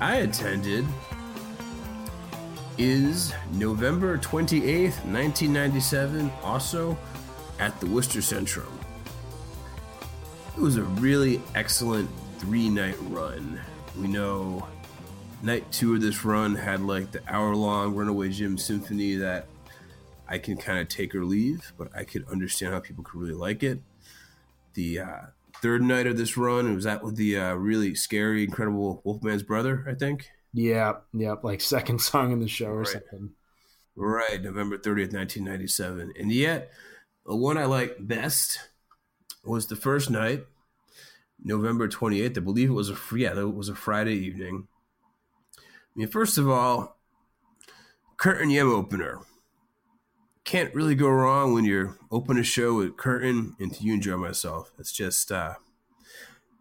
C: I attended is November 28th, 1997, also at the Worcester Centrum. It was a really excellent three night run. We know night two of this run had like the hour long Runaway Jim Symphony that I can kind of take or leave, but I could understand how people could really like it. The uh, third night of this run, it was that with the uh, really scary, incredible Wolfman's brother, I think.
B: Yeah, yeah, like second song in the show or
C: Right.
B: something.
C: Right, November 30th, 1997. And yet, the one I liked best was the first night, November 28th. I believe it was a yeah, it was a Friday evening. I mean, first of all, curtain Yem opener. Can't really go wrong when you're open a show with Curtain and to you enjoy myself. It's just uh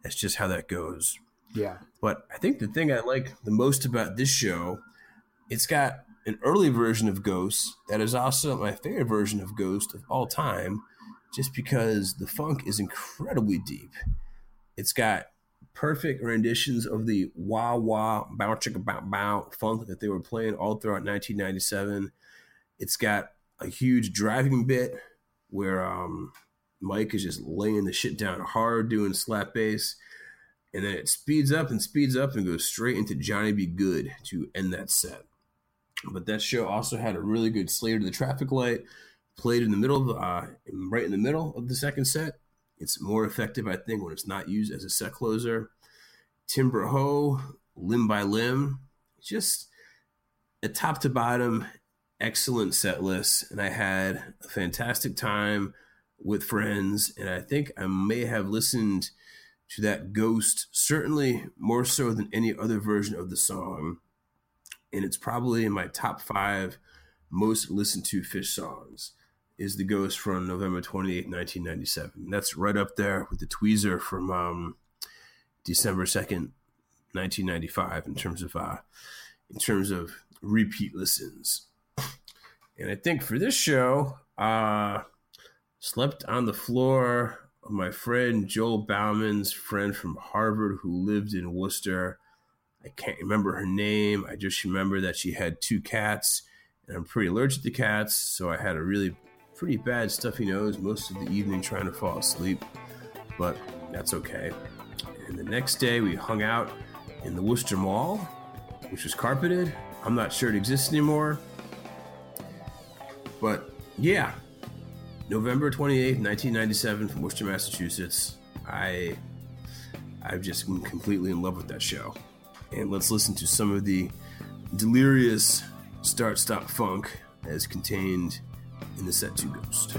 C: that's just how that goes.
B: Yeah,
C: But I think the thing I like the most about this show, it's got an early version of Ghost that is also my favorite version of Ghost of all time, just because the funk is incredibly deep. It's got perfect renditions of the wah wah bow chicka bow bow funk that they were playing all throughout 1997. It's got a huge driving bit where um, Mike is just laying the shit down hard, doing slap bass and then it speeds up and speeds up and goes straight into Johnny B. Goode to end that set. But that show also had a really good Slave to the Traffic Light, played in the middle of uh, right in the middle of the second set. It's more effective, I think, when it's not used as a set closer. Timber Ho, Limb by Limb, just a top to bottom, excellent set list, and I had a fantastic time with friends. And I think I may have listened to that ghost, certainly more so than any other version of the song. And it's probably in my top five most listened to Phish songs. Is the Ghost from November 28, 1997. That's right up there with the Tweezer from um, December 2nd, 1995 in terms of uh, in terms of repeat listens. And I think for this show, uh, slept on the floor of my friend Joel Bauman's friend from Harvard who lived in Worcester. I can't remember her name. I just remember that she had two cats, and I'm pretty allergic to cats, so I had a really pretty bad stuffy nose most of the evening trying to fall asleep. But that's okay. And the next day we hung out in the Worcester Mall, which was carpeted. I'm not sure it exists anymore. But yeah, November 28th, 1997 from Worcester, Massachusetts. I I've just been completely in love with that show. And let's listen to some of the delirious start stop funk as contained in the set 2 Ghost.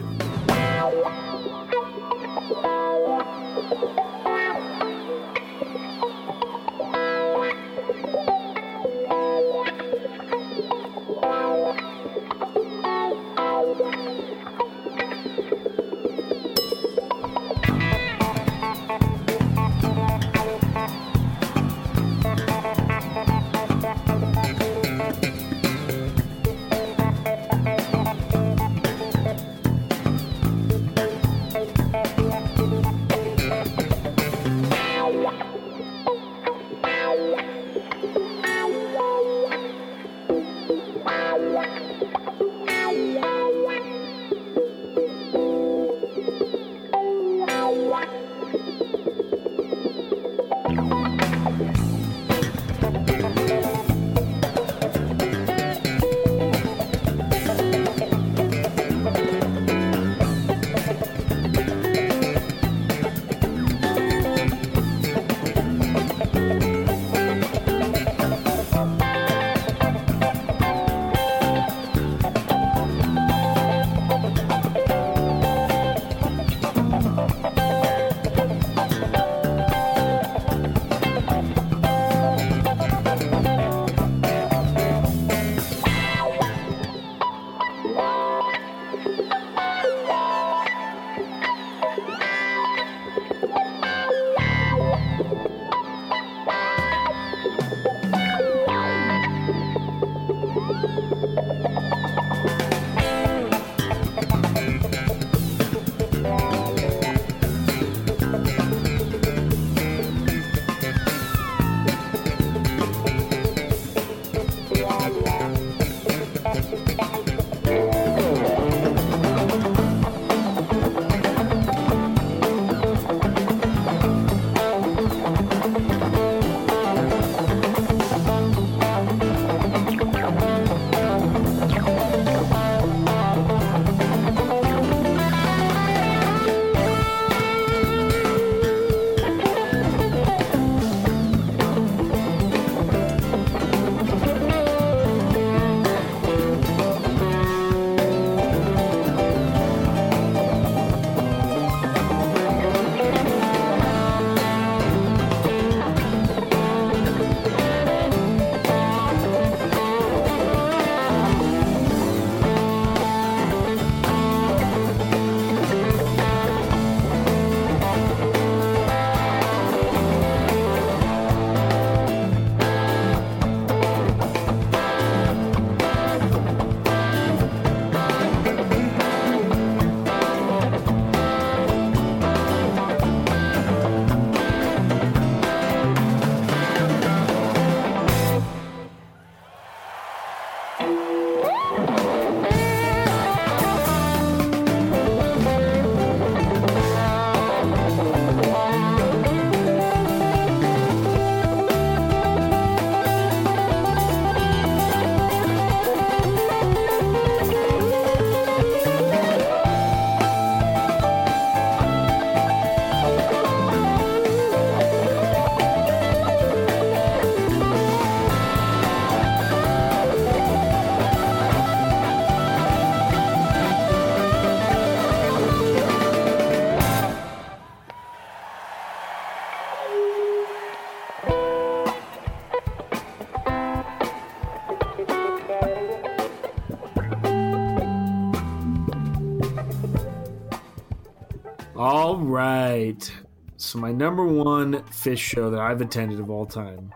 B: So my number one Phish show that I've attended of all time.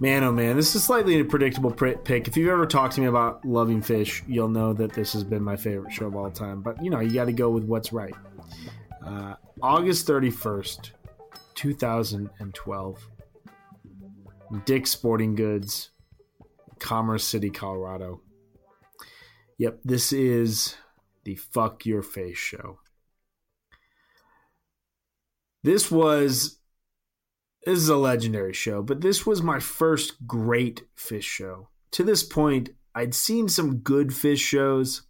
B: Man, oh man, this is slightly a predictable pick. If you've ever talked to me about loving Phish, you'll know that this has been my favorite show of all time. But you know, you got to go with what's right. Uh, August thirty first, two thousand and twelve. Dick's Sporting Goods, Commerce City, Colorado. Yep, this is the Fuck Your Face show. This was this is a legendary show, but this was my first great Phish show. To this point, I'd seen some good Phish shows.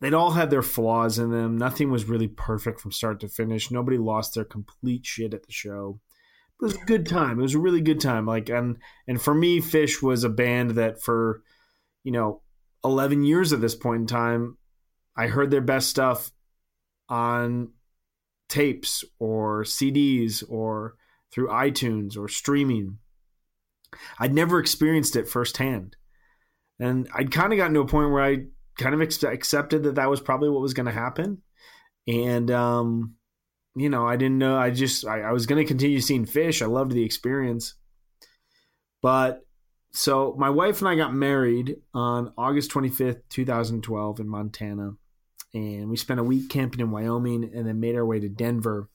B: They'd all had their flaws in them. Nothing was really perfect from start to finish. Nobody lost their complete shit at the show. It was a good time. It was a really good time. Like and and for me, Phish was a band that for you know 11 years at this point in time, I heard their best stuff on tapes or CDs or through iTunes or streaming. I'd never experienced it firsthand. And I'd kind of gotten to a point where I kind of ex- accepted that that was probably what was going to happen. And, um, you know, I didn't know. I just, I, I was going to continue seeing Phish. I loved the experience. But so my wife and I got married on August 25th, 2012 in Montana. And we spent a week camping in Wyoming and then made our way to Denver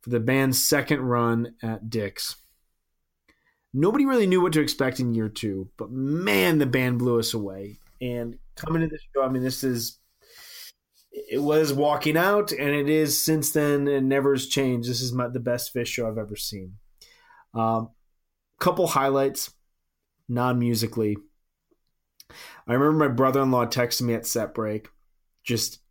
B: for the band's second run at Dick's. Nobody really knew what to expect in year two, but man, the band blew us away. And coming to this show, I mean, this is it was walking out, and it is since then. and never has changed. This is my, the best Phish show I've ever seen. Um, couple highlights, non musically. I remember my brother in law texting me at set break, just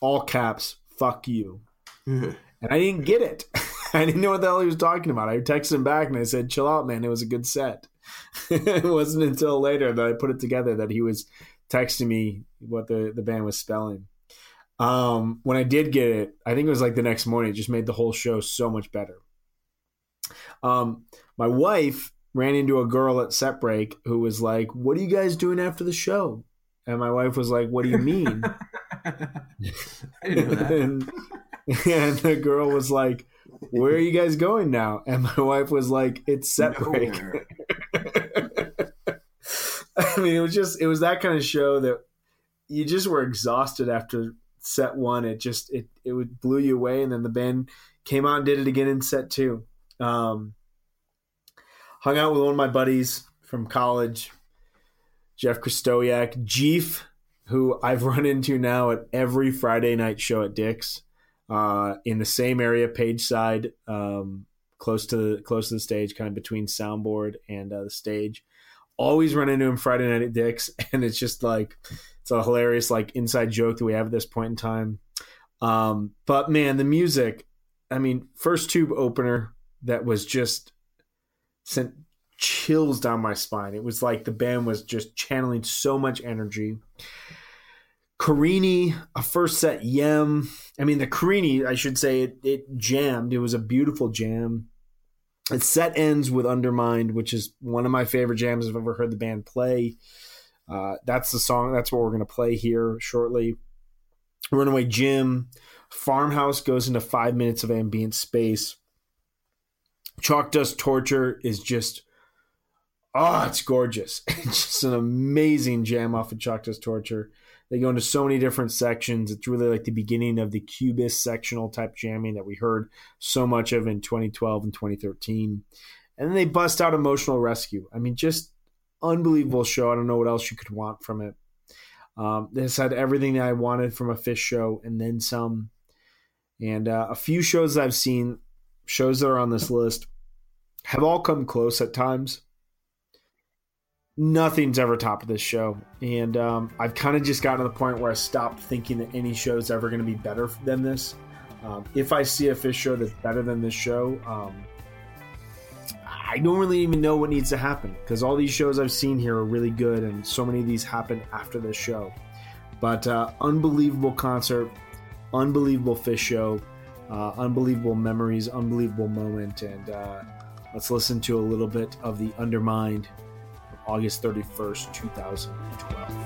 B: all caps, "fuck you," and I didn't get it. I didn't know what the hell he was talking about. I texted him back and I said, "Chill out, man. It was a good set." it wasn't until later that I put it together that he was texting me what the the band was spelling. Um, when I did get it, I think it was like the next morning. It just made the whole show so much better. Um, my wife ran into a girl at set break who was like, "What are you guys doing after the show?" And my wife was like, "What do you mean?"
C: I didn't know that.
B: and, and the girl was like, "Where are you guys going now?" And my wife was like, "It's set break." I mean, it was just it was that kind of show that you just were exhausted after set one. It just it it would blew you away, and then the band came out and did it again in set two. Um, hung out with one of my buddies from college, Jeff Christoyak, Jeef, who I've run into now at every Friday night show at Dick's, uh, in the same area, Page Side, um, close to the close to the stage, kind of between soundboard and uh, the stage. Always run into him Friday night at Dick's, and it's just like it's a hilarious like inside joke that we have at this point in time. Um, but man, the music, I mean, first tube opener that was just sent chills down my spine. It was like the band was just channeling so much energy. Carini, a first set Yem. I mean, the Carini, I should say, it, it jammed. It was a beautiful jam. It set ends with Undermind, which is one of my favorite jams I've ever heard the band play. Uh, that's the song. That's what we're going to play here shortly. Runaway Jim. Farmhouse goes into five minutes of ambient space. Chalk Dust Torture is just, oh, it's gorgeous. It's just an amazing jam off of Dust Torture. They go into so many different sections. It's really like the beginning of the Cubist sectional type jamming that we heard so much of in 2012 and 2013. And then they bust out Emotional Rescue. I mean, just unbelievable show. I don't know what else you could want from it. Um, this had everything that I wanted from a Phish show and then some. And uh, a few shows I've seen, shows that are on this list, have all come close at times. Nothing's ever topped this show. And um, I've kind of just gotten to the point where I stopped thinking that any show is ever going to be better than this. Um, if I see a Phish show that's better than this show, um, I don't really even know what needs to happen because all these shows I've seen here are really good, and so many of these happen after this show. But uh, unbelievable concert, unbelievable Phish show, uh, unbelievable memories, unbelievable moment, and uh, let's listen to a little bit of the Undermind, August 31st, 2012.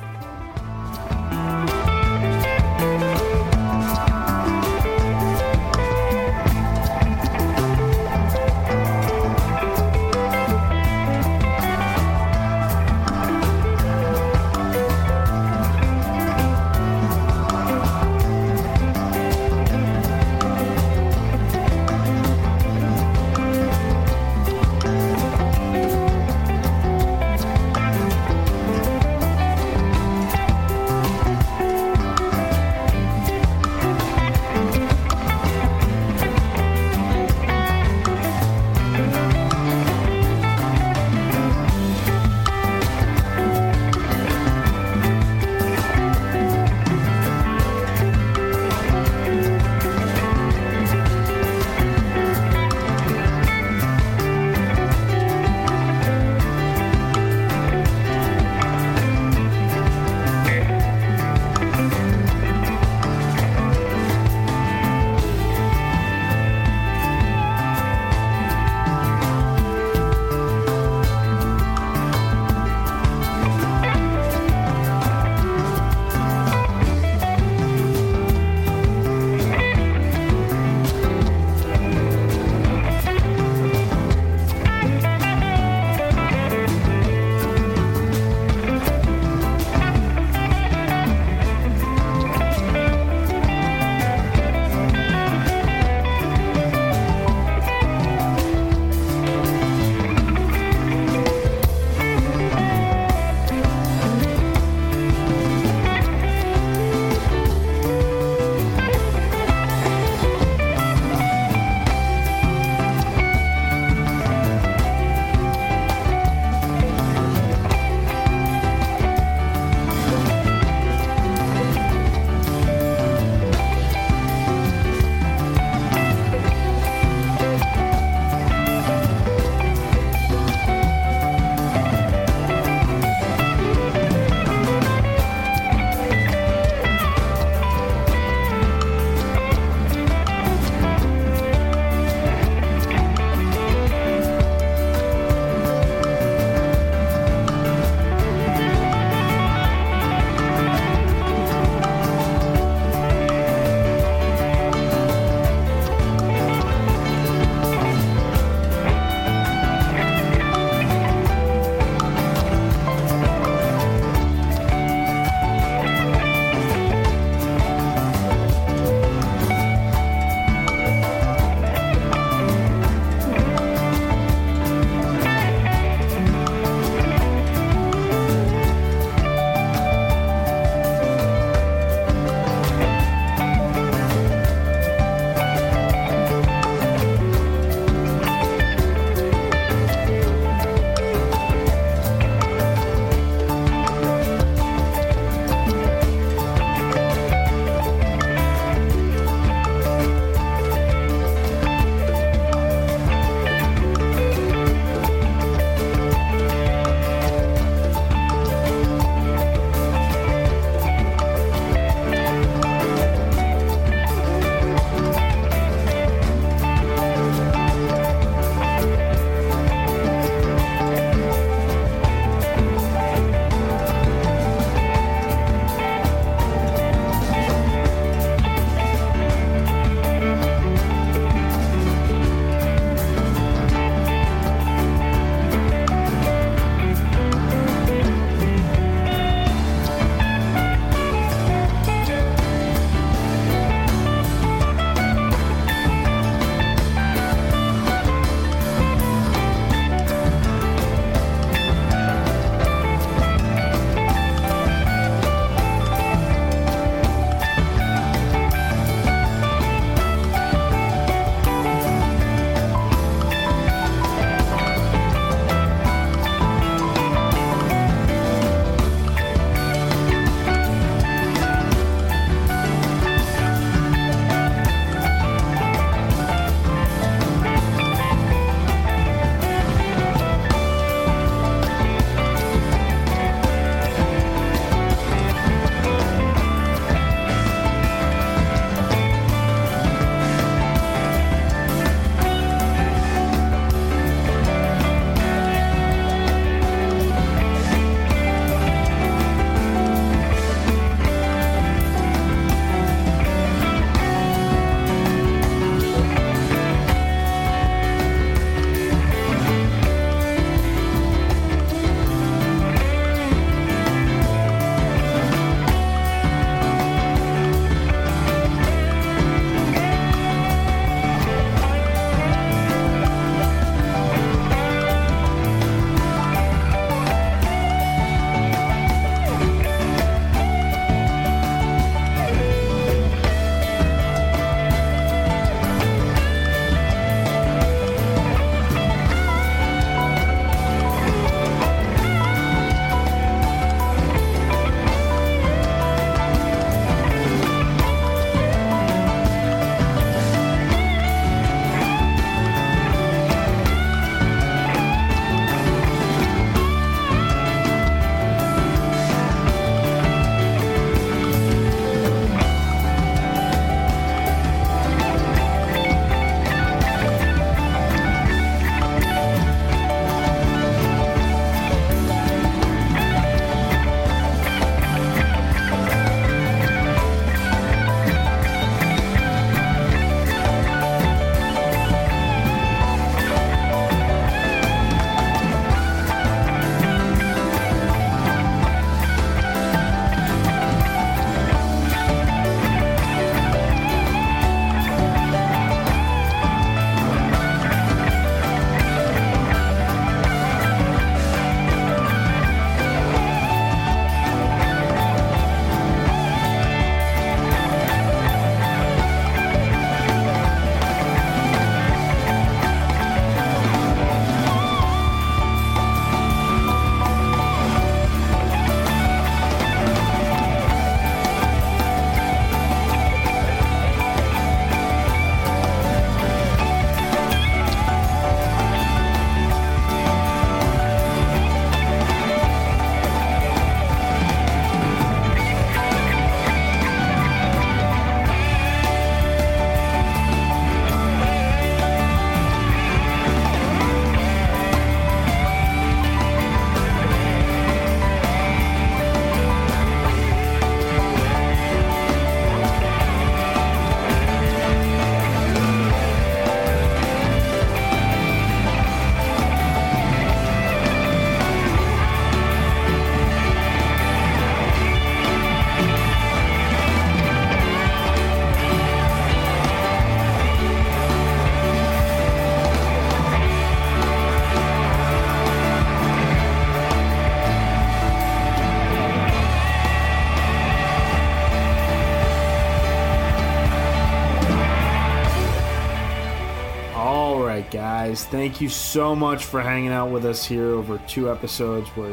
B: Guys. Thank you so much for hanging out with us here over two episodes where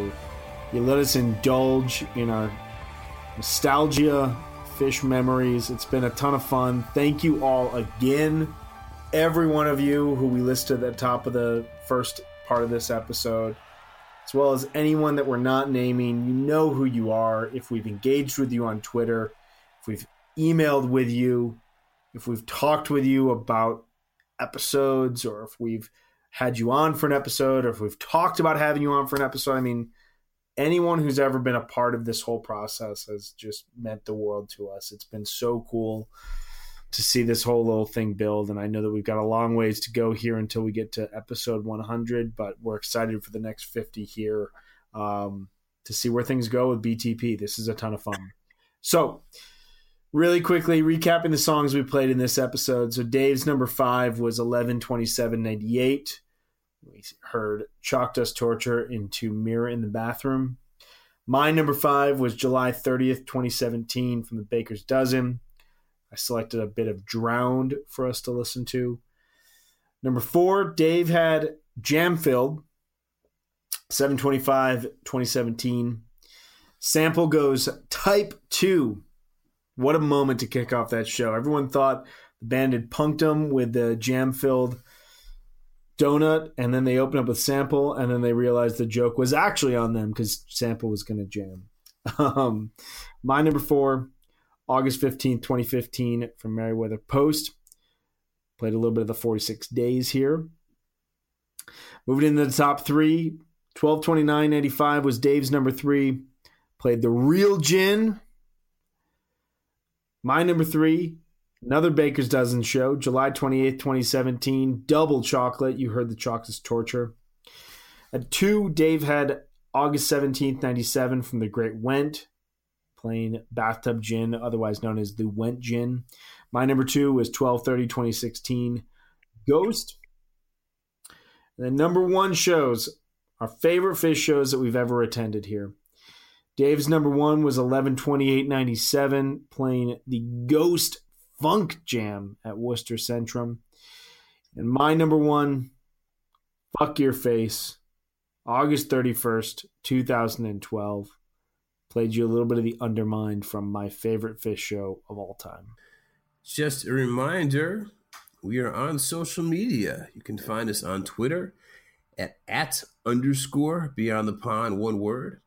B: you let us indulge in our nostalgia, Phish memories. It's been a ton of fun. Thank you all again, every one of you who we listed at the top of the first part of this episode, as well as anyone that we're not naming. You know who you are. If we've engaged with you on Twitter, if we've emailed with you, if we've talked with you about episodes, or if we've had you on for an episode, or if we've talked about having you on for an episode. I mean, anyone who's ever been a part of this whole process has just meant the world to us. It's been so cool to see this whole little thing build. And I know that we've got a long ways to go here until we get to episode 100, but we're excited for the next 50 here um, to see where things go with BTP. This is a ton of fun. So, really quickly recapping the songs we played in this episode. So, Dave's number five was 11 27 98. We heard Chalk Dust Torture into Mirror in the Bathroom. My number five was July 30th, 2017 from the Baker's Dozen. I selected a bit of Drowned for us to listen to. Number four, Dave had Jam Filled, 725, 2017. Sample goes Type 2. What a moment to kick off that show. Everyone thought the band had punked them with the jam filled donut, and then they opened up with Sample, and then they realized the joke was actually on them because Sample was going to jam. Um, my number four, August 15th, 2015, from Merriweather Post. Played a little bit of the 46 days here. Moving into the top three, 1229.95 was Dave's number three. Played the Real Gin. My number three, another Baker's Dozen show, July 28th, 2017. Double chocolate. You heard the Chalk Dust Torture. At two, Dave had August 17th, 97 from the Great Went, playing Bathtub Gin, otherwise known as the Went Gin. My number two was 1230, 2016. Ghost. And then number one shows, our favorite Phish shows that we've ever attended here. Dave's number one was 1128.97, playing the Ghost Funk Jam at Worcester Centrum. And my number one, Fuck Your Face, August 31st, 2012. Played you a little bit of the Undermind from my favorite Phish show of all time.
C: Just a reminder, we are on social media. You can find us on Twitter at at underscore beyond the pond, one word.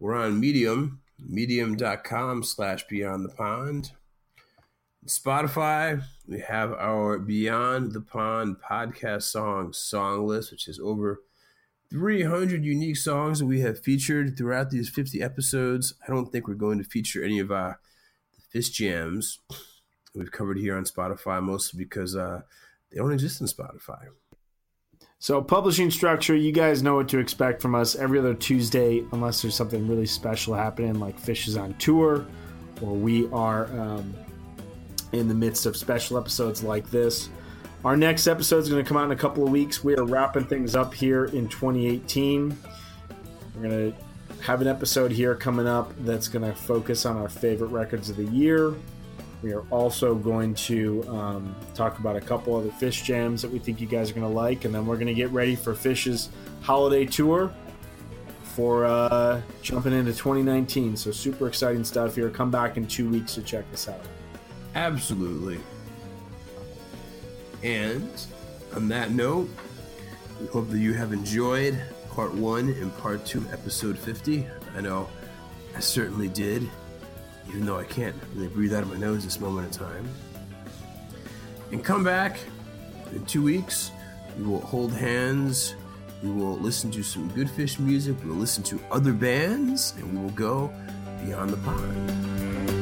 C: We're on Medium, medium.com slash beyond the pond. Spotify, we have our Beyond the Pond podcast song song list, which is over 300 unique songs that we have featured throughout these 50 episodes. I don't think we're going to feature any of our Phish jams we've covered here on Spotify, mostly because uh, they don't exist on Spotify.
B: So, publishing structure, you guys know what to expect from us every other Tuesday, unless there's something really special happening, like Phish is on tour, or we are um, in the midst of special episodes like this. Our next episode is going to come out in a couple of weeks. We are wrapping things up here in 2018. We're going to have an episode here coming up that's going to focus on our favorite records of the year. We are also going to um, talk about a couple other Phish jams that we think you guys are going to like, and then we're going to get ready for Phish's holiday tour for uh, jumping into 2019. So super exciting stuff here. Come back in two weeks to check this out.
C: Absolutely. And on that note, we hope that you have enjoyed part one and part two, episode 50. I know I certainly did, even though I can't really breathe out of my nose this moment in time. And come back in two weeks. We will hold hands. We will listen to some good Phish music. We will listen to other bands, and we will go beyond the pond.